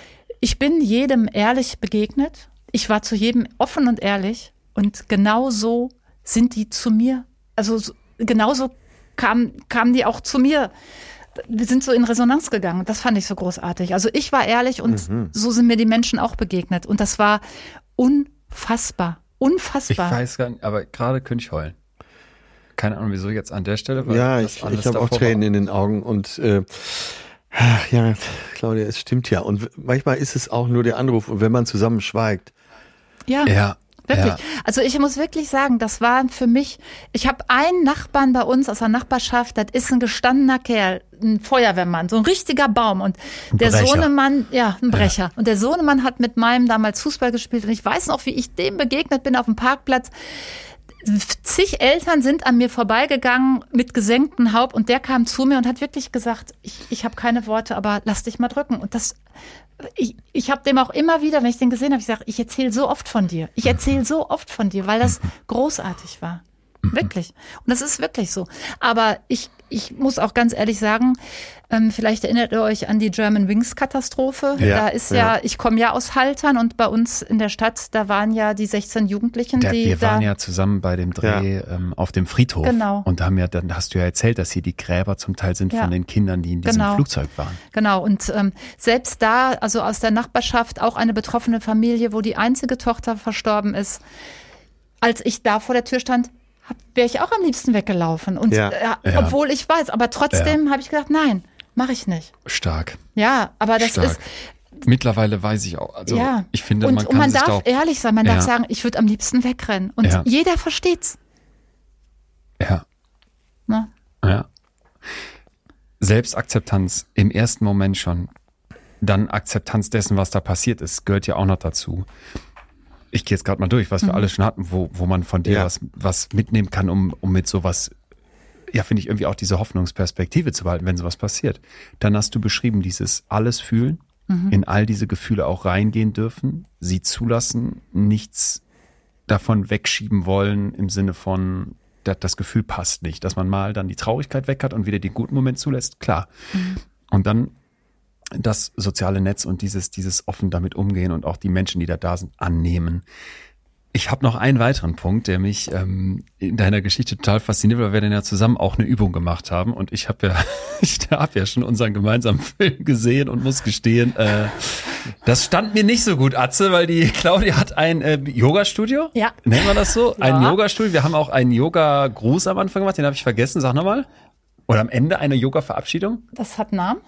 S3: ich bin jedem ehrlich begegnet. Ich war zu jedem offen und ehrlich. Und genau so sind die zu mir. Also so- genauso kamen, kamen die auch zu mir. Wir sind so in Resonanz gegangen. Das fand ich so großartig. Also ich war ehrlich und so sind mir die Menschen auch begegnet. Und das war unfassbar.
S5: Ich
S3: Unfassbar.
S5: weiß gar nicht, aber gerade könnte ich heulen. Keine Ahnung, wieso jetzt an der Stelle. weil
S2: Ja,
S5: das
S2: ich, ich habe auch Tränen
S5: war.
S2: in den Augen und äh, ach, ja, Claudia, es stimmt ja. Und manchmal ist es auch nur der Anruf und wenn man zusammen schweigt.
S3: ja.
S5: Ja.
S3: Wirklich.
S5: Ja.
S3: Also ich muss wirklich sagen, das war für mich, ich habe einen Nachbarn bei uns aus der Nachbarschaft, das ist ein gestandener Kerl, ein Feuerwehrmann, so ein richtiger Baum. Und der
S5: Brecher.
S3: Sohnemann, ja, ein Brecher. Und der Sohnemann hat mit meinem damals Fußball gespielt und ich weiß noch, wie ich dem begegnet bin auf dem Parkplatz. Zig Eltern sind an mir vorbeigegangen mit gesenktem Haupt und der kam zu mir und hat wirklich gesagt, ich, ich habe keine Worte, aber lass dich mal drücken. Und das, ich, ich habe dem auch immer wieder, wenn ich den gesehen habe, ich sage, ich erzähle so oft von dir. Ich erzähle so oft von dir, weil das großartig war. Wirklich. Und das ist wirklich so. Aber ich, ich muss auch ganz ehrlich sagen, ähm, vielleicht erinnert ihr euch an die German Wings Katastrophe.
S2: Ja,
S3: da ist ja,
S2: ja.
S3: ich komme ja aus Haltern und bei uns in der Stadt, da waren ja die 16 Jugendlichen,
S5: Der,
S3: die
S5: wir waren
S3: da,
S5: ja zusammen bei dem Dreh ähm, auf dem Friedhof.
S3: Genau.
S5: Und haben ja, dann hast du ja erzählt, dass hier die Gräber zum Teil sind
S3: Ja.
S5: von den Kindern, die in diesem
S3: Genau.
S5: Flugzeug waren.
S3: Genau, und ähm, selbst da, also aus der Nachbarschaft, auch eine betroffene Familie, wo die einzige Tochter verstorben ist, als ich da vor der Tür stand, wäre ich auch am liebsten weggelaufen. Und
S2: Ja.
S3: äh,
S5: Ja.
S3: obwohl ich weiß, aber trotzdem habe ich gedacht, nein, mache ich nicht.
S5: Stark.
S3: Ja, aber das
S5: Stark.
S3: ist,
S5: Mittlerweile weiß ich auch. Also
S3: ja.
S5: ich finde,
S3: und,
S5: man
S3: und
S5: kann
S3: man
S5: sich da
S3: darf
S5: auch,
S3: ehrlich sein, man
S5: Ja.
S3: darf sagen, ich würde am liebsten wegrennen. Und
S5: Ja.
S3: jeder versteht's.
S5: ja,
S3: Ne?
S5: ja. Selbstakzeptanz im ersten Moment schon. Dann Akzeptanz dessen, was da passiert ist, gehört ja auch noch dazu. Ich gehe jetzt gerade mal durch, was wir alles schon hatten, wo, wo man von dir
S2: Ja.
S5: was, was mitnehmen kann, um, um mit sowas, ja, finde ich irgendwie auch diese Hoffnungsperspektive zu behalten, wenn sowas passiert. Dann hast du beschrieben, dieses alles fühlen, in all diese Gefühle auch reingehen dürfen, sie zulassen, nichts davon wegschieben wollen im Sinne von, da- das Gefühl passt nicht, dass man mal dann die Traurigkeit weg hat und wieder den guten Moment zulässt, klar. Und dann das soziale Netz und dieses, dieses offen damit umgehen und auch die Menschen, die da da sind, annehmen. Ich habe noch einen weiteren Punkt, der mich ähm, in deiner Geschichte total fasziniert, weil wir dann ja zusammen auch eine Übung gemacht haben und ich habe ja, ich habe ja schon unseren gemeinsamen Film gesehen und muss gestehen, äh, das stand mir nicht so gut, Atze, weil die Claudia hat ein äh, Yoga-Studio.
S3: Ja.
S5: Nennen wir das so? Ein
S3: Ja.
S5: Yoga-Studio. Wir haben auch einen Yoga-Gruß am Anfang gemacht, den habe ich vergessen. Sag nochmal. Oder am Ende eine Yoga-Verabschiedung.
S3: Das hat Namen.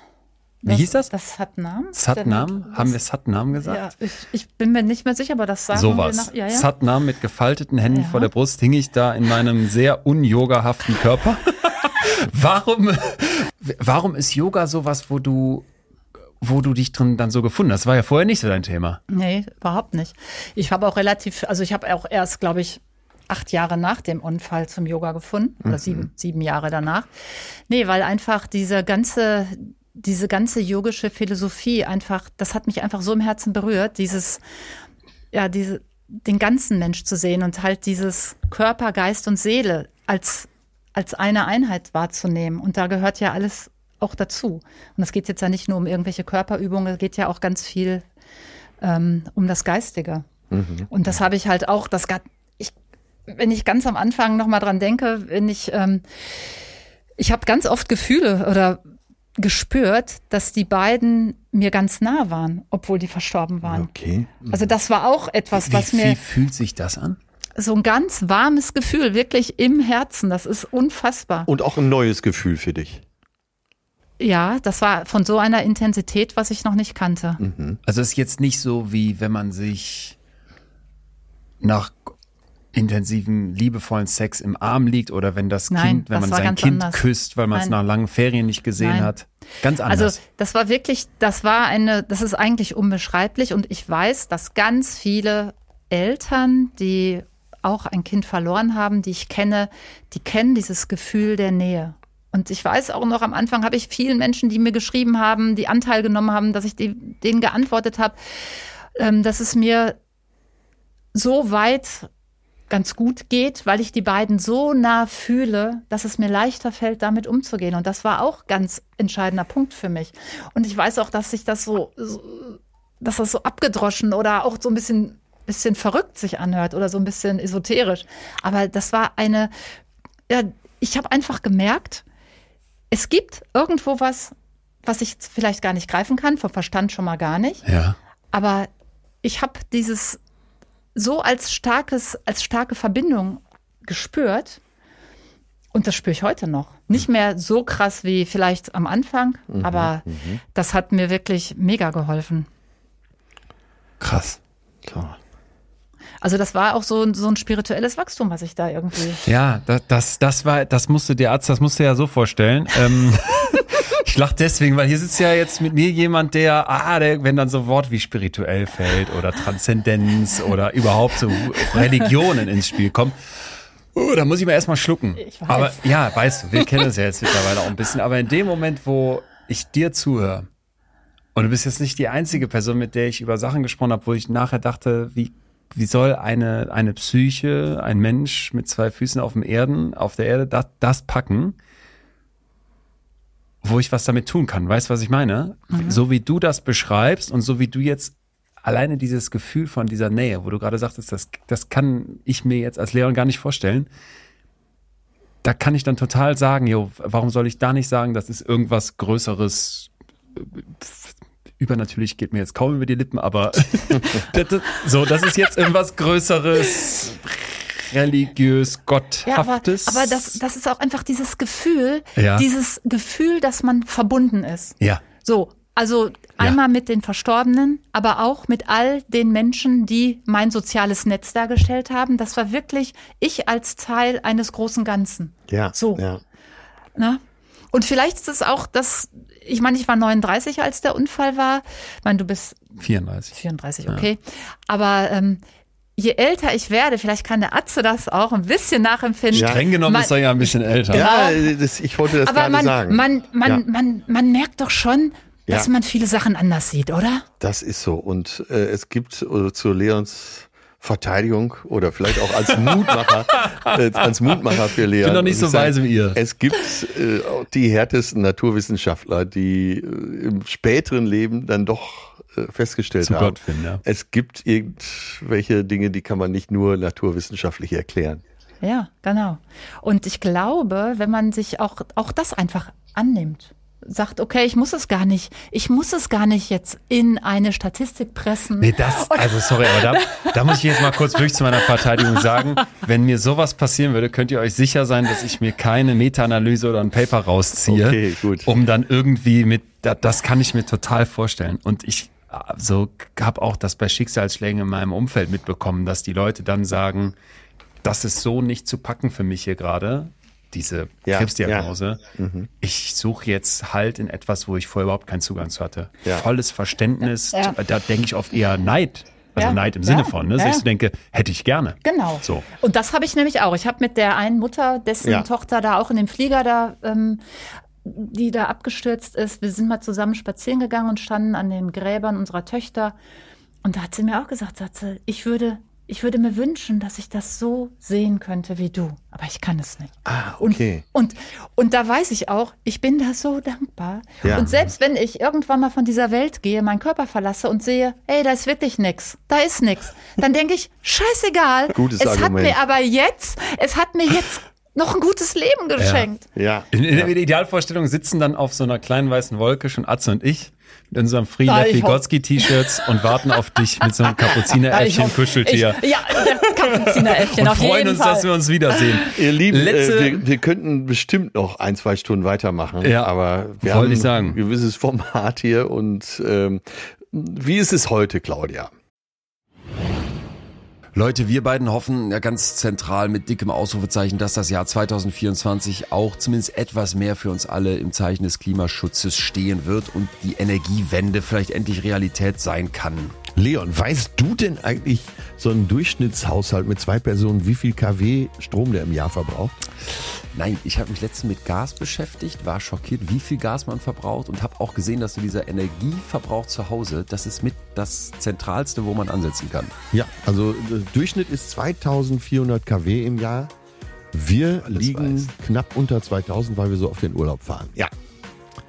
S5: Wie hieß das?
S3: Das.
S5: Satnam?
S3: Das-
S5: Haben wir Satnam gesagt?
S3: Ja, ich, ich bin mir nicht mehr sicher, aber das sagen
S5: Sowas.
S3: wir nach. Ja, ja.
S5: Satnam mit gefalteten Händen
S3: Ja.
S5: vor der Brust hing ich da in meinem sehr unyogahaften Körper. warum, warum ist Yoga sowas, wo du, wo du dich drin dann so gefunden hast? Das war ja vorher nicht so dein Thema.
S3: Nee, überhaupt nicht. Ich habe auch relativ, also ich habe auch erst, glaube ich, acht Jahre nach dem Unfall zum Yoga gefunden oder sieben, sieben Jahre danach. Nee, weil einfach diese ganze, diese ganze yogische Philosophie einfach, das hat mich einfach so im Herzen berührt, dieses, ja, diese, den ganzen Mensch zu sehen und halt dieses Körper, Geist und Seele als, als eine Einheit wahrzunehmen. Und da gehört ja alles auch dazu. Und es geht jetzt ja nicht nur um irgendwelche Körperübungen, es geht ja auch ganz viel ähm, um das Geistige. Und das habe ich halt auch, das ich, wenn ich ganz am Anfang nochmal dran denke, wenn ich, ähm, ich habe ganz oft Gefühle oder gespürt, dass die beiden mir ganz nah waren, obwohl die verstorben waren.
S2: Okay.
S3: Also das war auch etwas, was
S5: wie,
S3: mir
S5: wie fühlt sich das an?
S3: so ein ganz warmes Gefühl, wirklich im Herzen, das ist unfassbar.
S2: Und auch ein neues Gefühl für dich.
S3: Ja, das war von so einer Intensität, was ich noch nicht kannte.
S5: Also es ist jetzt nicht so, wie wenn man sich nach intensiven, liebevollen Sex im Arm liegt oder wenn das
S3: Nein,
S5: Kind, wenn
S3: das
S5: man sein Kind
S3: anders.
S5: küsst, weil man es nach langen Ferien nicht gesehen
S3: Nein.
S5: hat. Ganz anders.
S3: Also das war wirklich, das war eine, das ist eigentlich unbeschreiblich und ich weiß, dass ganz viele Eltern, die auch ein Kind verloren haben, die ich kenne, die kennen dieses Gefühl der Nähe. Und ich weiß auch noch am Anfang habe ich vielen Menschen, die mir geschrieben haben, die Anteil genommen haben, dass ich die, denen geantwortet habe, ähm, dass es mir so weit ganz gut geht, weil ich die beiden so nah fühle, dass es mir leichter fällt, damit umzugehen. Und das war auch ganz entscheidender Punkt für mich. Und ich weiß auch, dass sich das so, so dass das so abgedroschen oder auch so ein bisschen, bisschen verrückt sich anhört oder so ein bisschen esoterisch. Aber das war eine, ja, ich habe einfach gemerkt, es gibt irgendwo was, was ich vielleicht gar nicht greifen kann, vom Verstand schon mal gar nicht.
S5: Ja.
S3: Aber ich habe dieses so als starkes, als starke Verbindung gespürt. Und das spüre ich heute noch. Nicht mehr so krass wie vielleicht am Anfang, aber das hat mir wirklich mega geholfen.
S5: Krass.
S2: Klar.
S3: Also das war auch so, ein- so ein spirituelles Wachstum, was ich da irgendwie.
S5: Ja, das, das, das war, das musst du dir, Arzt, das musst du ja so vorstellen. Ähm, ich lach deswegen, weil hier sitzt ja jetzt mit mir jemand, der, ah, der, wenn dann so Wort wie spirituell fällt oder Transzendenz oder überhaupt so Religionen ins Spiel kommen. Oh, da muss ich mal erstmal schlucken.
S3: Ich weiß.
S5: Aber ja, weißt du, wir kennen es ja jetzt mittlerweile auch ein bisschen. Aber in dem Moment, wo ich dir zuhöre, und du bist jetzt nicht die einzige Person, mit der ich über Sachen gesprochen habe, wo ich nachher dachte, wie, wie soll eine, eine Psyche, ein Mensch mit zwei Füßen auf dem Erden, auf der Erde, das, das packen, wo ich was damit tun kann. Weißt du, was ich meine? So wie du das beschreibst und so wie du jetzt alleine dieses Gefühl von dieser Nähe, wo du gerade sagtest, das, das kann ich mir jetzt als Leon gar nicht vorstellen. Da kann ich dann total sagen, jo, warum soll ich da nicht sagen, das ist irgendwas Größeres, übernatürlich geht mir jetzt kaum über die Lippen, aber das, das, so, das ist jetzt irgendwas Größeres, religiös,
S3: Ja, aber,
S5: gotthaftes.
S3: aber das, das ist auch einfach dieses Gefühl,
S5: Ja.
S3: dieses Gefühl, dass man verbunden ist.
S5: ja,
S3: So, also einmal mit den Verstorbenen, aber auch mit all den Menschen, die mein soziales Netz dargestellt haben. Das war wirklich ich als Teil eines großen Ganzen.
S2: Ja.
S3: So.
S2: Ja.
S3: Ne? Und vielleicht ist es auch das, ich meine, ich war 39, als der Unfall war. Ich meine, du bist
S5: 34.
S3: 34, okay. Aber ähm, je älter ich werde, vielleicht kann der Atze das auch ein bisschen nachempfinden.
S2: Ja.
S5: Streng genommen
S3: Man-
S5: ist er ja ein bisschen älter.
S2: Ja, das, ich wollte das
S3: Aber
S2: gerade
S3: man,
S2: sagen.
S3: man, man,
S2: Ja.
S3: man, man merkt doch schon, dass
S2: Ja.
S3: man viele Sachen anders sieht, oder?
S2: Das ist so. Und äh, es gibt äh, zu Leons Verteidigung oder vielleicht auch als Mutmacher, äh, als Mutmacher für Leon.
S5: bin doch nicht so
S2: ich
S5: weise wie ihr.
S2: Es gibt äh, die härtesten Naturwissenschaftler, die äh, im späteren Leben dann doch festgestellt
S5: Zu
S2: haben.
S5: Gott finden, ja.
S2: Es gibt irgendwelche Dinge, die kann man nicht nur naturwissenschaftlich erklären.
S3: Ja, genau. Und ich glaube, wenn man sich auch, auch das einfach annimmt, sagt, okay, ich muss es gar nicht, ich muss es gar nicht jetzt in eine Statistik pressen.
S5: Nee, das, also sorry, aber da, da muss ich jetzt mal kurz wirklich zu meiner Verteidigung sagen, wenn mir sowas passieren würde, könnt ihr euch sicher sein, dass ich mir keine Meta-Analyse oder ein Paper rausziehe,
S2: Okay, gut.
S5: um dann irgendwie mit, da- das kann ich mir total vorstellen. Und ich so habe auch das bei Schicksalsschlägen in meinem Umfeld mitbekommen, dass die Leute dann sagen, das ist so nicht zu packen für mich hier gerade, diese
S2: Ja,
S5: Krebsdiagnose. Ich suche jetzt halt in etwas, wo ich vorher überhaupt keinen Zugang zu hatte.
S2: Ja.
S5: Volles Verständnis,
S3: Ja.
S5: da denke ich oft eher Neid. Also
S3: Ja.
S5: Neid im Sinne
S3: Ja.
S5: von, ne? dass
S3: Ja.
S5: ich so denke, hätte ich gerne.
S3: Genau.
S5: So.
S3: Und das habe ich nämlich auch. Ich habe mit der einen Mutter, dessen
S2: Ja.
S3: Tochter da auch in dem Flieger da, ähm, die da abgestürzt ist, wir sind mal zusammen spazieren gegangen und standen an den Gräbern unserer Töchter. Und da hat sie mir auch gesagt, sagt sie, ich würde, ich würde mir wünschen, dass ich das so sehen könnte wie du. Aber ich kann es nicht.
S2: Ah,
S3: Und,
S2: okay.
S3: und, und da weiß ich auch, ich bin da so dankbar.
S2: Ja.
S3: Und selbst wenn ich irgendwann mal von dieser Welt gehe, meinen Körper verlasse und sehe, ey, da ist wirklich nix, da ist nix, dann denke ich, scheißegal.
S2: Gutes
S3: es hat
S2: Argument.
S3: mir aber jetzt, es hat mir jetzt noch ein gutes Leben geschenkt.
S2: Ja.
S5: In, in der Idealvorstellung sitzen dann auf so einer kleinen weißen Wolke schon Atze und ich mit unserem Free
S3: Ja,
S5: Lefty
S3: ich hoff-
S5: Gotzki-T-Shirts und warten auf dich mit so einem
S3: Ja, ich
S5: Kapuzineräffchen
S3: hoff-
S5: Kuscheltier.
S3: Ich, ja, das Kapuzineräffchen
S5: Und
S3: auf
S5: freuen
S3: jeden
S5: uns,
S3: Fall.
S5: dass wir uns wiedersehen.
S2: Ihr Lieben,
S5: Letzte,
S2: äh, wir, wir könnten bestimmt noch ein, zwei Stunden weitermachen.
S5: Ja,
S2: aber wir haben
S5: ich sagen.
S2: ein gewisses Format hier. Und ähm, wie ist es heute, Claudia?
S6: Leute, wir beiden hoffen ja ganz zentral mit dickem Ausrufezeichen, dass das Jahr 2024 auch zumindest etwas mehr für uns alle im Zeichen des Klimaschutzes stehen wird und die Energiewende vielleicht endlich Realität sein kann.
S2: Leon, weißt du denn eigentlich so ein Durchschnittshaushalt mit zwei Personen, wie viel kW Strom der im Jahr verbraucht?
S6: Nein, ich habe mich letztens mit Gas beschäftigt, war schockiert, wie viel Gas man verbraucht und habe auch gesehen, dass so dieser Energieverbrauch zu Hause, das ist mit das Zentralste, wo man ansetzen kann.
S2: Ja, also der Durchschnitt ist 2400 kW im Jahr. Wir
S6: Alles
S2: liegen
S6: weiß.
S2: knapp unter 2000, weil wir so auf den Urlaub fahren. Ja.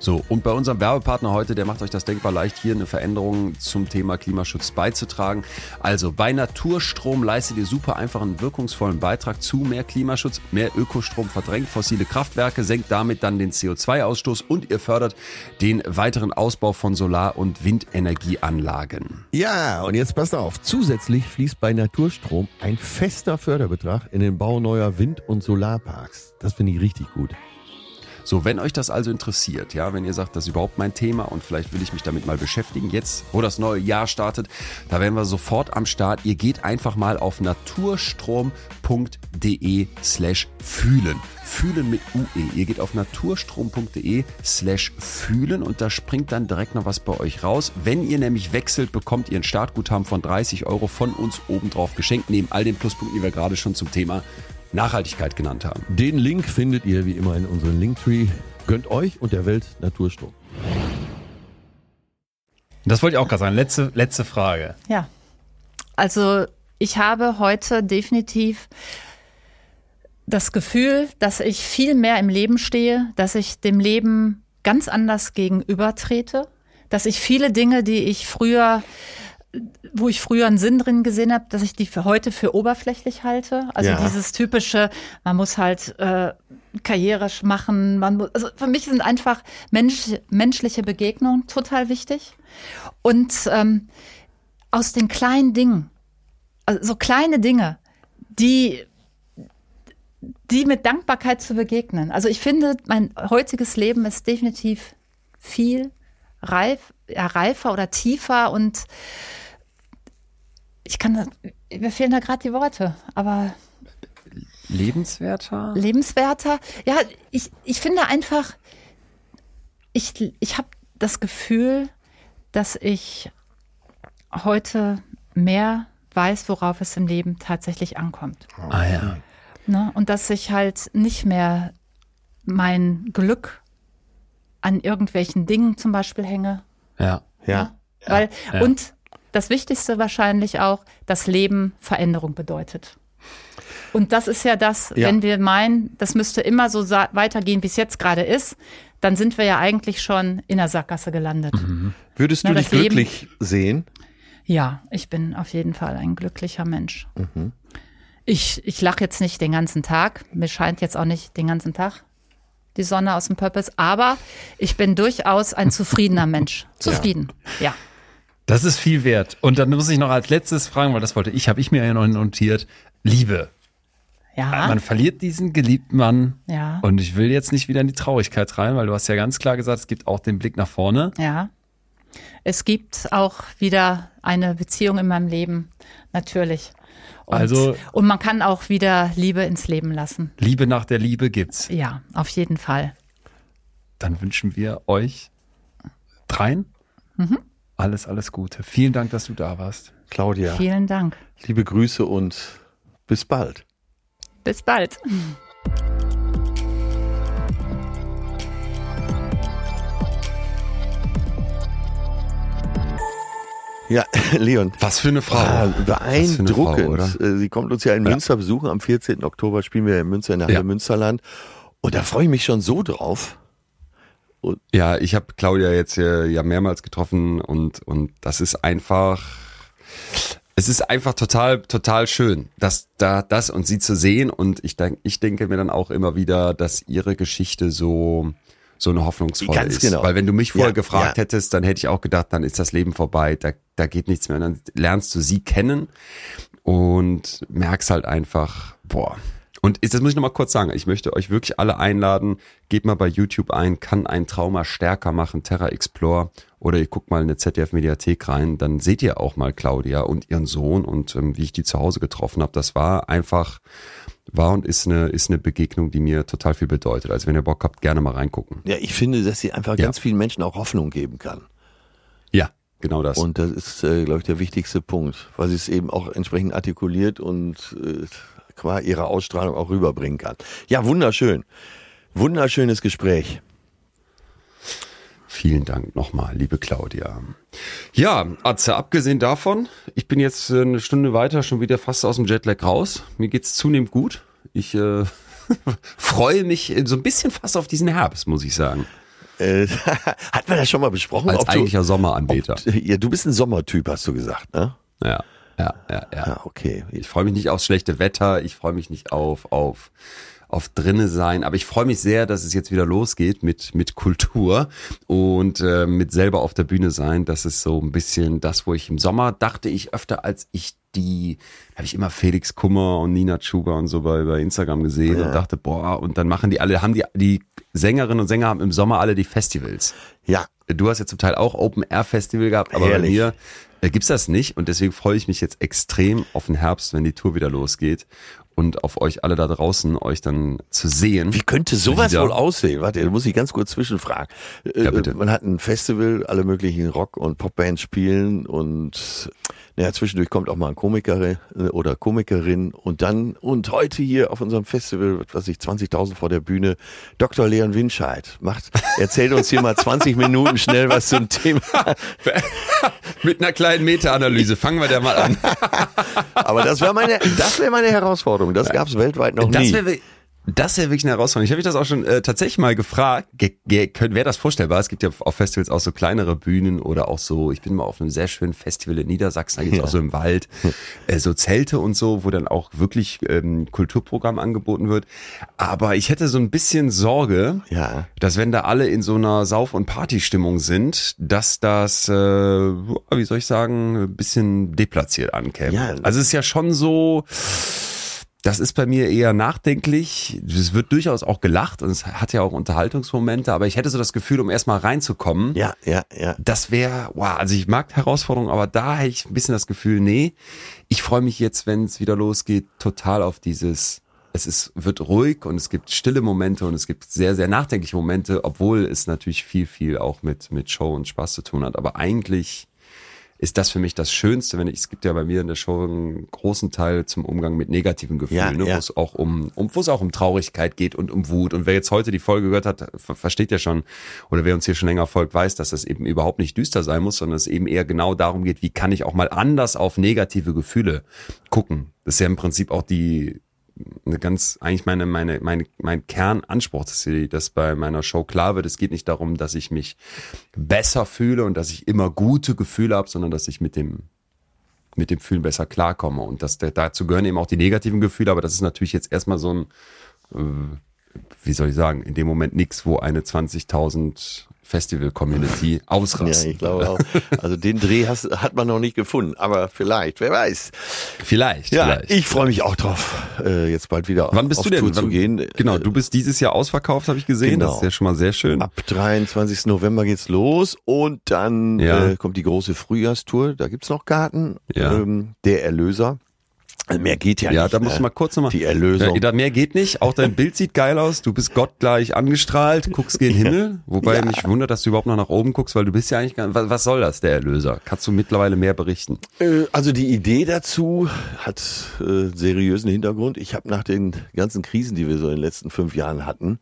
S5: So, und bei unserem Werbepartner heute, der macht euch das denkbar leicht, hier eine Veränderung zum Thema Klimaschutz beizutragen. Also bei Naturstrom leistet ihr super einfach einen wirkungsvollen Beitrag zu mehr Klimaschutz, mehr Ökostrom verdrängt fossile Kraftwerke, senkt damit dann den CO2-Ausstoß und ihr fördert den weiteren Ausbau von Solar- und Windenergieanlagen.
S2: Ja, und jetzt passt auf. Zusätzlich fließt bei Naturstrom ein fester Förderbetrag in den Bau neuer Wind- und Solarparks. Das finde ich richtig gut.
S5: So, wenn euch das also interessiert, ja, wenn ihr sagt, das ist überhaupt mein Thema und vielleicht will ich mich damit mal beschäftigen, jetzt, wo das neue Jahr startet, da wären wir sofort am Start. Ihr geht einfach mal auf naturstrom.de slash fühlen. Fühlen mit UE. Ihr geht auf naturstrom.de slash fühlen und da springt dann direkt noch was bei euch raus. Wenn ihr nämlich wechselt, bekommt ihr ein Startguthaben von 30 Euro von uns obendrauf geschenkt, neben all den Pluspunkten, die wir gerade schon zum Thema Nachhaltigkeit genannt haben.
S2: Den Link findet ihr wie immer in unserem Linktree. Gönnt euch und der Welt Naturstrom.
S7: Das wollte ich auch gerade sagen. Letzte, letzte Frage.
S3: Ja. Also ich habe heute definitiv das Gefühl, dass ich viel mehr im Leben stehe, dass ich dem Leben ganz anders gegenübertrete, dass ich viele Dinge, die ich früher wo ich früher einen Sinn drin gesehen habe, dass ich die für heute für oberflächlich halte. Also
S2: Ja.
S3: dieses typische, man muss halt äh, Karriere machen. Man muss, also für mich sind einfach Mensch, menschliche Begegnungen total wichtig. Und ähm, aus den kleinen Dingen, also so kleine Dinge, die die mit Dankbarkeit zu begegnen. Also ich finde, mein heutiges Leben ist definitiv viel reif, ja, reifer oder tiefer und ich kann, mir fehlen da gerade die Worte, aber
S7: Lebenswerter?
S3: lebenswerter. Ja, ich, ich finde einfach, ich, ich habe das Gefühl, dass ich heute mehr weiß, worauf es im Leben tatsächlich ankommt.
S7: Ah ja.
S3: Ne? Und dass ich halt nicht mehr mein Glück an irgendwelchen Dingen zum Beispiel hänge.
S7: Ja.
S2: Ja.
S3: Weil,
S7: ja.
S3: und das Wichtigste wahrscheinlich auch, dass Leben Veränderung bedeutet. Und das ist ja das,
S2: Ja.
S3: wenn wir meinen, das müsste immer so weitergehen, wie es jetzt gerade ist, dann sind wir ja eigentlich schon in der Sackgasse gelandet.
S2: Würdest du
S3: Na,
S2: dich
S3: das Leben-
S2: glücklich sehen?
S3: Ja, ich bin auf jeden Fall ein glücklicher Mensch.
S2: Mhm.
S3: Ich, ich lache jetzt nicht den ganzen Tag. Mir scheint jetzt auch nicht den ganzen Tag die Sonne aus dem Purpose, aber ich bin durchaus ein zufriedener Mensch. Zufrieden, ja.
S7: Das ist viel wert. Und dann muss ich noch als letztes fragen, weil das wollte ich, habe ich mir ja noch notiert. Liebe.
S3: Ja,
S7: Man verliert diesen geliebten Mann.
S3: ja,
S7: Und ich will jetzt nicht wieder in die Traurigkeit rein, weil du hast ja ganz klar gesagt, es gibt auch den Blick nach vorne.
S3: ja. Es gibt auch wieder eine Beziehung in meinem Leben, natürlich. Und,
S7: Also-
S3: und man kann auch wieder Liebe ins Leben lassen.
S7: Liebe nach der Liebe gibt's.
S3: Ja, auf jeden Fall.
S7: Dann wünschen wir euch dreien
S3: Mhm.
S7: Alles, alles Gute. Vielen Dank, dass du da warst.
S2: Claudia,
S3: Vielen Dank.
S2: liebe Grüße und bis bald.
S3: Bis bald.
S2: Ja, Leon.
S5: Was für eine Frau.
S2: Ah,
S5: für eine
S2: beeindruckend.
S5: Frau,
S2: Äh, Sie kommt uns ja in Münster besuchen. Am 14. Oktober spielen wir in Münster in der Halle
S5: Ja.
S2: Münsterland. Und da freue ich mich schon so drauf.
S5: Ja, ich habe Claudia jetzt äh, ja mehrmals getroffen und und das ist einfach es ist einfach total total schön, dass da das und sie zu sehen und ich denk, ich denke mir dann auch immer wieder, dass ihre Geschichte so so eine hoffnungsvolle
S2: Ganz
S5: ist,
S2: genau.
S5: weil wenn du mich vorher
S2: Ja,
S5: gefragt
S2: ja.
S5: hättest, dann hätte ich auch gedacht, dann ist das Leben vorbei, da da geht nichts mehr und dann lernst du sie kennen und merkst halt einfach, boah. Und das muss ich nochmal kurz sagen, ich möchte euch wirklich alle einladen, gebt mal bei YouTube ein, kann ein Trauma stärker machen, Terra Explore, oder ihr guckt mal in eine ZDF-Mediathek rein, dann seht ihr auch mal Claudia und ihren Sohn und ähm, wie ich die zu Hause getroffen habe. Das war einfach, war und ist eine, ist eine Begegnung, die mir total viel bedeutet. Also wenn ihr Bock habt, gerne mal reingucken.
S2: Ja, ich finde, dass sie einfach
S5: Ja.
S2: ganz vielen Menschen auch Hoffnung geben kann.
S5: Ja, genau das.
S2: Und das ist, äh, glaube ich, der wichtigste Punkt, weil sie es eben auch entsprechend artikuliert und äh, qua ihrer Ausstrahlung auch rüberbringen kann. Ja, wunderschön. Wunderschönes Gespräch.
S5: Vielen Dank nochmal, liebe Claudia. Ja, Atze, abgesehen davon, ich bin jetzt äh, eine Stunde weiter schon wieder fast aus dem Jetlag raus. Mir geht's zunehmend gut. Ich äh, freue mich äh, so ein bisschen fast auf diesen Herbst, muss ich sagen.
S2: Äh, hat man das schon mal besprochen?
S5: Als
S2: ob
S5: eigentlicher Sommeranbeter.
S2: ja, du bist ein Sommertyp, hast du gesagt, ne?
S5: Ja, ja, ja, ja.
S2: Ja, okay.
S5: Ich freue mich nicht aufs schlechte Wetter, ich freue mich nicht auf, auf, auf drinne sein, aber ich freue mich sehr, dass es jetzt wieder losgeht mit, mit Kultur und äh, mit selber auf der Bühne sein. Das ist so ein bisschen das, wo ich im Sommer dachte ich öfter, als ich die, habe ich immer Felix Kummer und Nina Chuba und so bei, bei Instagram gesehen
S2: Ja.
S5: und dachte, boah, und dann machen die alle, haben die, die Sängerinnen und Sänger haben im Sommer alle die Festivals.
S2: Ja,
S5: Du hast ja zum Teil auch Open Air Festival gehabt, aber
S2: Herrlich.
S5: bei mir äh, gibt's das nicht und deswegen freue ich mich jetzt extrem auf den Herbst, wenn die Tour wieder losgeht und auf euch alle da draußen, euch dann zu sehen.
S2: Wie könnte sowas
S5: Wieder.
S2: wohl aussehen? Warte, da muss ich ganz kurz zwischenfragen. Äh,
S5: Ja, bitte.
S2: Man hat ein Festival, alle möglichen Rock- und Popbands spielen und naja, zwischendurch kommt auch mal ein Komiker äh, oder Komikerin und dann, und heute hier auf unserem Festival, was weiß ich, 20.000 vor der Bühne, Dr. Leon Winscheid macht, erzählt uns hier mal 20 Minuten schnell was zum Thema.
S5: Mit einer kleinen Meta-Analyse. Fangen wir da mal an.
S2: Aber das wäre meine, das wäre meine Herausforderung. Das gab es weltweit noch
S5: Das
S2: nie.
S5: Das wäre wirklich eine Herausforderung. Ich habe mich das auch schon äh, tatsächlich mal gefragt. Wäre das vorstellbar? Es gibt ja auf Festivals auch so kleinere Bühnen oder auch so, ich bin mal auf einem sehr schönen Festival in Niedersachsen, da gibt's auch so im Wald äh, so Zelte und so, wo dann auch wirklich ähm, Kulturprogramm angeboten wird. Aber ich hätte so ein bisschen Sorge,
S2: Ja.
S5: dass wenn da alle in so einer Sauf- und Partystimmung sind, dass das, äh, wie soll ich sagen, ein bisschen deplatziert ankäme.
S2: Ja.
S5: Also es ist ja schon so, das ist bei mir eher nachdenklich. Es wird durchaus auch gelacht und es hat ja auch Unterhaltungsmomente, aber ich hätte so das Gefühl, um erstmal reinzukommen,
S2: Ja, ja, ja.
S5: das wäre, wow, also ich mag Herausforderungen, aber da hätte ich ein bisschen das Gefühl, nee, ich freue mich jetzt, wenn es wieder losgeht, total auf dieses, es ist, wird ruhig und es gibt stille Momente und es gibt sehr, sehr nachdenkliche Momente, obwohl es natürlich viel, viel auch mit, mit Show und Spaß zu tun hat. Aber eigentlich ist das für mich das Schönste, wenn ich, es gibt ja bei mir in der Show einen großen Teil zum Umgang mit negativen Gefühlen,
S2: Ja,
S5: ne,
S2: ja.
S5: wo es auch um, um, wo es auch um Traurigkeit geht und um Wut. Und wer jetzt heute die Folge gehört hat, ver versteht ja schon, oder wer uns hier schon länger folgt, weiß, dass das eben überhaupt nicht düster sein muss, sondern es eben eher genau darum geht, wie kann ich auch mal anders auf negative Gefühle gucken. Das ist ja im Prinzip auch die, eine ganz, eigentlich meine, meine, meine, mein Kernanspruch, dass, sie, dass bei meiner Show klar wird, es geht nicht darum, dass ich mich besser fühle und dass ich immer gute Gefühle habe, sondern dass ich mit dem, mit dem Fühlen besser klarkomme. Und das, dazu gehören eben auch die negativen Gefühle, aber das ist natürlich jetzt erstmal so ein, äh, wie soll ich sagen, in dem Moment nichts, wo eine 20.000 Festival-Community
S2: Ja,
S5: ausrastet.
S2: ich glaube auch. Also den Dreh hast, hat man noch nicht gefunden, aber vielleicht, wer weiß.
S5: Vielleicht,
S2: Ja,
S5: vielleicht.
S2: ich freue mich auch drauf, äh, jetzt bald wieder
S5: Wann bist
S2: auf
S5: du denn?
S2: Tour zu
S5: Wann-
S2: gehen.
S5: Genau, du bist dieses Jahr ausverkauft, habe ich gesehen.
S2: Genau.
S5: Das ist ja schon mal sehr schön.
S2: Ab 23. November geht's los und dann
S5: Ja.
S2: äh, kommt die große Frühjahrstour. Da gibt's noch Karten.
S5: Ja.
S2: Ähm, der Erlöser. Also mehr geht ja,
S5: Ja,
S2: nicht.
S5: da musst
S2: ne?
S5: du mal kurz nochmal.
S2: Die Erlösung.
S5: Ja, da mehr geht nicht. Auch dein Bild sieht geil aus. Du bist gottgleich angestrahlt, guckst gen Himmel. Wobei
S2: Ja.
S5: mich wundert, dass du überhaupt noch nach oben guckst, weil du bist ja eigentlich gar was, was soll das, der Erlöser? Kannst du mittlerweile mehr berichten?
S2: Äh, Also die Idee dazu hat äh, seriösen Hintergrund. Ich habe nach den ganzen Krisen, die wir so in den letzten fünf Jahren hatten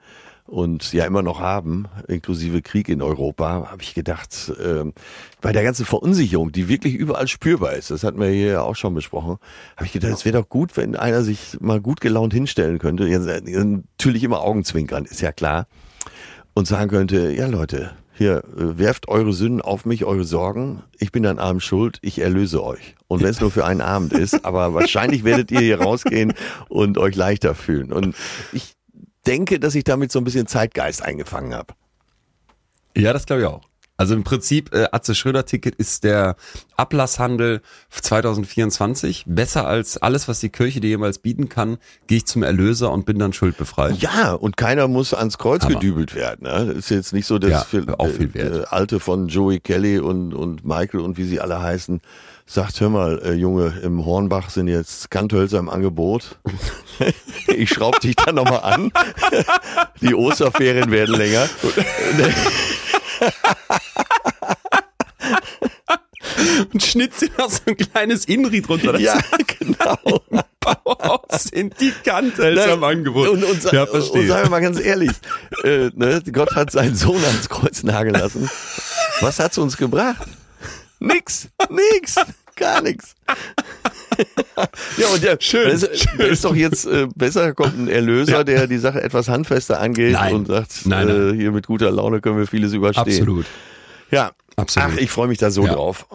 S2: und ja immer noch haben, inklusive Krieg in Europa, habe ich gedacht, ähm, bei der ganzen Verunsicherung, die wirklich überall spürbar ist, das hatten wir hier ja auch schon besprochen, habe ich gedacht, es wäre doch gut, wenn einer sich mal gut gelaunt hinstellen könnte. Äh, natürlich immer Augenzwinkern, ist ja klar. Und sagen könnte, ja Leute, hier, äh, werft eure Sünden auf mich, eure Sorgen. Ich bin an Abend schuld, ich erlöse euch. Und wenn es nur für einen Abend ist, aber wahrscheinlich werdet ihr hier rausgehen und euch leichter fühlen. Und ich denke, dass ich damit so ein bisschen Zeitgeist eingefangen habe.
S5: Ja, das glaube ich auch. Also im Prinzip, äh, Atze Schröder Ticket ist der Ablasshandel 2024. Besser als alles, was die Kirche dir jemals bieten kann, gehe ich zum Erlöser und bin dann schuldbefreit.
S2: Ja, und keiner muss ans Kreuz
S5: Hammer.
S2: gedübelt werden. Ne? Ist jetzt nicht so, dass
S5: Ja,
S2: für,
S5: auch viel wert.
S2: Äh, Alte von Joey Kelly und, und Michael und wie sie alle heißen, sagt, hör mal, äh, Junge, im Hornbach sind jetzt Kanthölzer im Angebot. ich schraub dich dann nochmal an. Die Osterferien werden länger.
S5: Und schnitzt dir noch so ein kleines Inri drunter. Das
S2: ja, genau.
S5: Bauhaus sind die Kanthölzer im Angebot.
S2: Und, und,
S5: ja,
S2: und
S5: verstehe.
S2: sagen wir mal ganz ehrlich, äh, ne, Gott hat seinen Sohn ans Kreuz nageln lassen. Was hat's uns gebracht? Nix, nix, gar nix. Ja, und der, schön, das, ist, das ist doch jetzt äh, besser, kommt ein Erlöser,
S8: Ja.
S2: der die Sache etwas handfester angeht
S8: Nein.
S2: und sagt,
S8: Nein,
S2: Äh,
S8: nein.
S2: hier mit guter Laune können wir vieles überstehen.
S8: Absolut.
S2: Ja,
S8: Absolut.
S2: ach, ich freue mich da so
S8: Ja.
S2: drauf.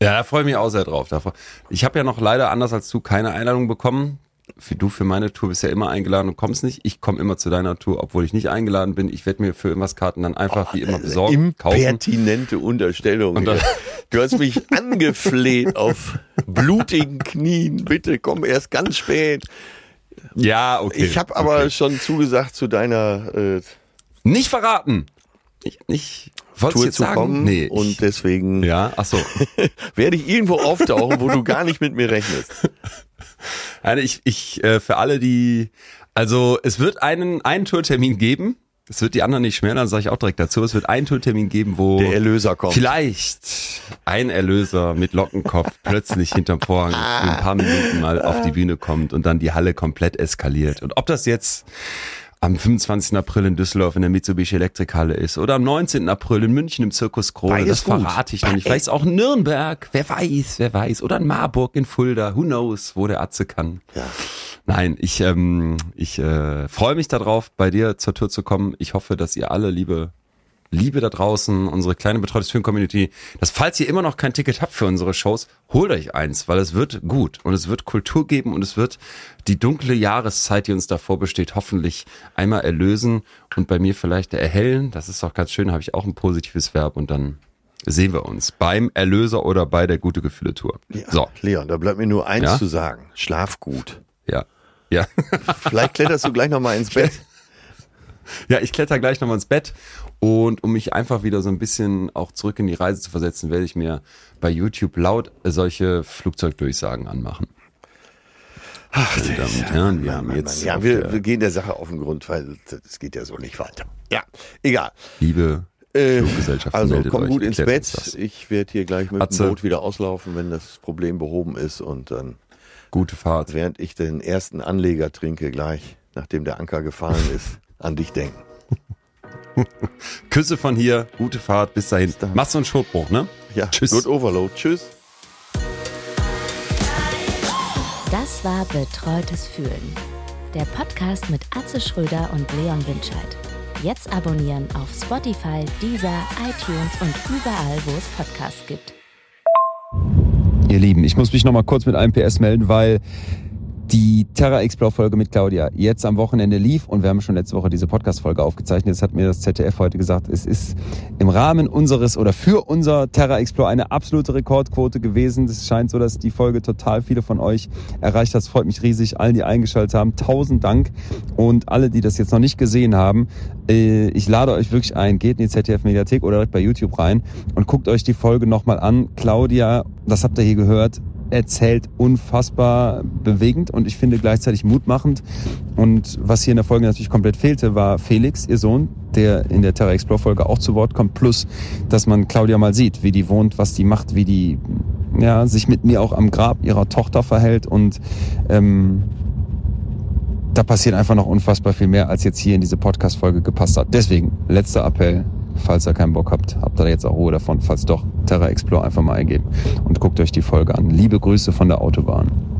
S8: Ja, da freue ich mich auch sehr drauf. Ich habe ja noch leider anders als du keine Einladung bekommen. Für du für meine Tour bist ja immer eingeladen und kommst nicht. Ich komme immer zu deiner Tour, obwohl ich nicht eingeladen bin. Ich werde mir für irgendwas Karten dann einfach wie immer besorgen, kaufen.
S2: Impertinente Unterstellung.
S8: Und dann-
S2: du hast mich angefleht auf blutigen Knien. Bitte komm erst ganz spät.
S8: Ja, okay.
S2: Ich habe aber
S8: okay.
S2: schon zugesagt zu deiner äh,
S8: nicht verraten. Ich, nicht.
S2: Tour zu
S8: sagen?
S2: kommen
S8: nee.
S2: und deswegen
S8: ja, ach so.
S2: werde ich irgendwo auftauchen, wo du gar nicht mit mir rechnest.
S8: Nein, ich, ich äh, für alle, die, also es wird einen einen Tourtermin geben. Es wird die anderen nicht schmälern, dann sage ich auch direkt dazu. Es wird einen Tourtermin geben, wo
S2: Der Erlöser kommt.
S8: vielleicht ein Erlöser mit Lockenkopf plötzlich hinterm Vorhang für ein paar Minuten mal auf die Bühne kommt und dann die Halle komplett eskaliert. Und ob das jetzt am 25. April in Düsseldorf in der Mitsubishi Elektrikhalle ist oder am 19. April in München im Zirkus Krone,
S2: Beides
S8: das
S2: gut.
S8: verrate ich noch nicht. Vielleicht auch in Nürnberg, wer weiß, wer weiß. Oder in Marburg, in Fulda, who knows, wo der Atze kann.
S2: Ja.
S8: Nein, ich, ähm, ich äh, freue mich darauf, bei dir zur Tour zu kommen. Ich hoffe, dass ihr alle, liebe, liebe da draußen, unsere kleine betreutes Film Community, dass falls ihr immer noch kein Ticket habt für unsere Shows, holt euch eins, weil es wird gut und es wird Kultur geben und es wird die dunkle Jahreszeit, die uns davor besteht, hoffentlich einmal erlösen und bei mir vielleicht erhellen. Das ist auch ganz schön, habe ich auch ein positives Verb und dann sehen wir uns beim Erlöser oder bei der Gute Gefühle Tour.
S2: Ja,
S8: So,
S2: Leon, da bleibt mir nur eins
S8: Ja?
S2: zu sagen. Schlaf gut.
S8: ja. Ja.
S2: Vielleicht kletterst du gleich noch mal ins Bett.
S8: Ja, ich kletter gleich nochmal ins Bett und um mich einfach wieder so ein bisschen auch zurück in die Reise zu versetzen, werde ich mir bei YouTube laut solche Flugzeugdurchsagen anmachen. Ach, Meine Damen und Herren, wir haben
S2: Mann,
S8: jetzt
S2: Mann. Ja, wir, wir gehen der Sache auf den Grund, weil das geht ja so nicht weiter. Ja, egal.
S8: liebe
S2: Äh,
S8: Fluggesellschaft
S2: also komm
S8: euch,
S2: gut ins Bett. Ich werde hier gleich mit
S8: Atze.
S2: dem Boot wieder auslaufen, wenn das Problem behoben ist. Und dann,
S8: Gute Fahrt.
S2: während ich den ersten Anleger trinke, gleich, nachdem der Anker gefallen ist, an dich denken.
S8: Küsse von hier, gute Fahrt, bis dahin.
S2: dahin.
S8: Machst du einen Schotbruch, ne?
S2: Ja,
S8: Tschüss.
S2: Good Overload. Tschüss.
S4: Das war Betreutes Fühlen. Der Podcast mit Atze Schröder und Leon Winscheid. Jetzt abonnieren auf Spotify, Deezer, iTunes und überall, wo es Podcasts gibt.
S5: Ihr Lieben, ich muss mich noch mal kurz mit einem PS melden, weil die Terra Explore Folge mit Claudia jetzt am Wochenende lief und wir haben schon letzte Woche diese Podcast Folge aufgezeichnet. Jetzt hat mir das ZDF heute gesagt, es ist im Rahmen unseres oder für unser Terra Explore eine absolute Rekordquote gewesen. Es scheint so, dass die Folge total viele von euch erreicht hat. Es freut mich riesig, allen, die eingeschaltet haben. Tausend Dank und alle, die das jetzt noch nicht gesehen haben. äh, Ich lade euch wirklich ein, geht in die ZDF Mediathek oder direkt bei YouTube rein und guckt euch die Folge nochmal an. Claudia, das habt ihr hier gehört, erzählt unfassbar bewegend und ich finde gleichzeitig mutmachend. Und was hier in der Folge natürlich komplett fehlte, war Felix, ihr Sohn, der in der Terra Explore Folge auch zu Wort kommt. Plus, dass man Claudia mal sieht, wie die wohnt, was die macht, wie die ja, sich mit mir auch am Grab ihrer Tochter verhält und ähm, da passiert einfach noch unfassbar viel mehr, als jetzt hier in diese Podcast-Folge gepasst hat. Deswegen, letzter Appell, falls ihr keinen Bock habt, habt ihr jetzt auch Ruhe davon. Falls doch, Terra Explore einfach mal eingeben und guckt euch die Folge an. Liebe Grüße von der Autobahn.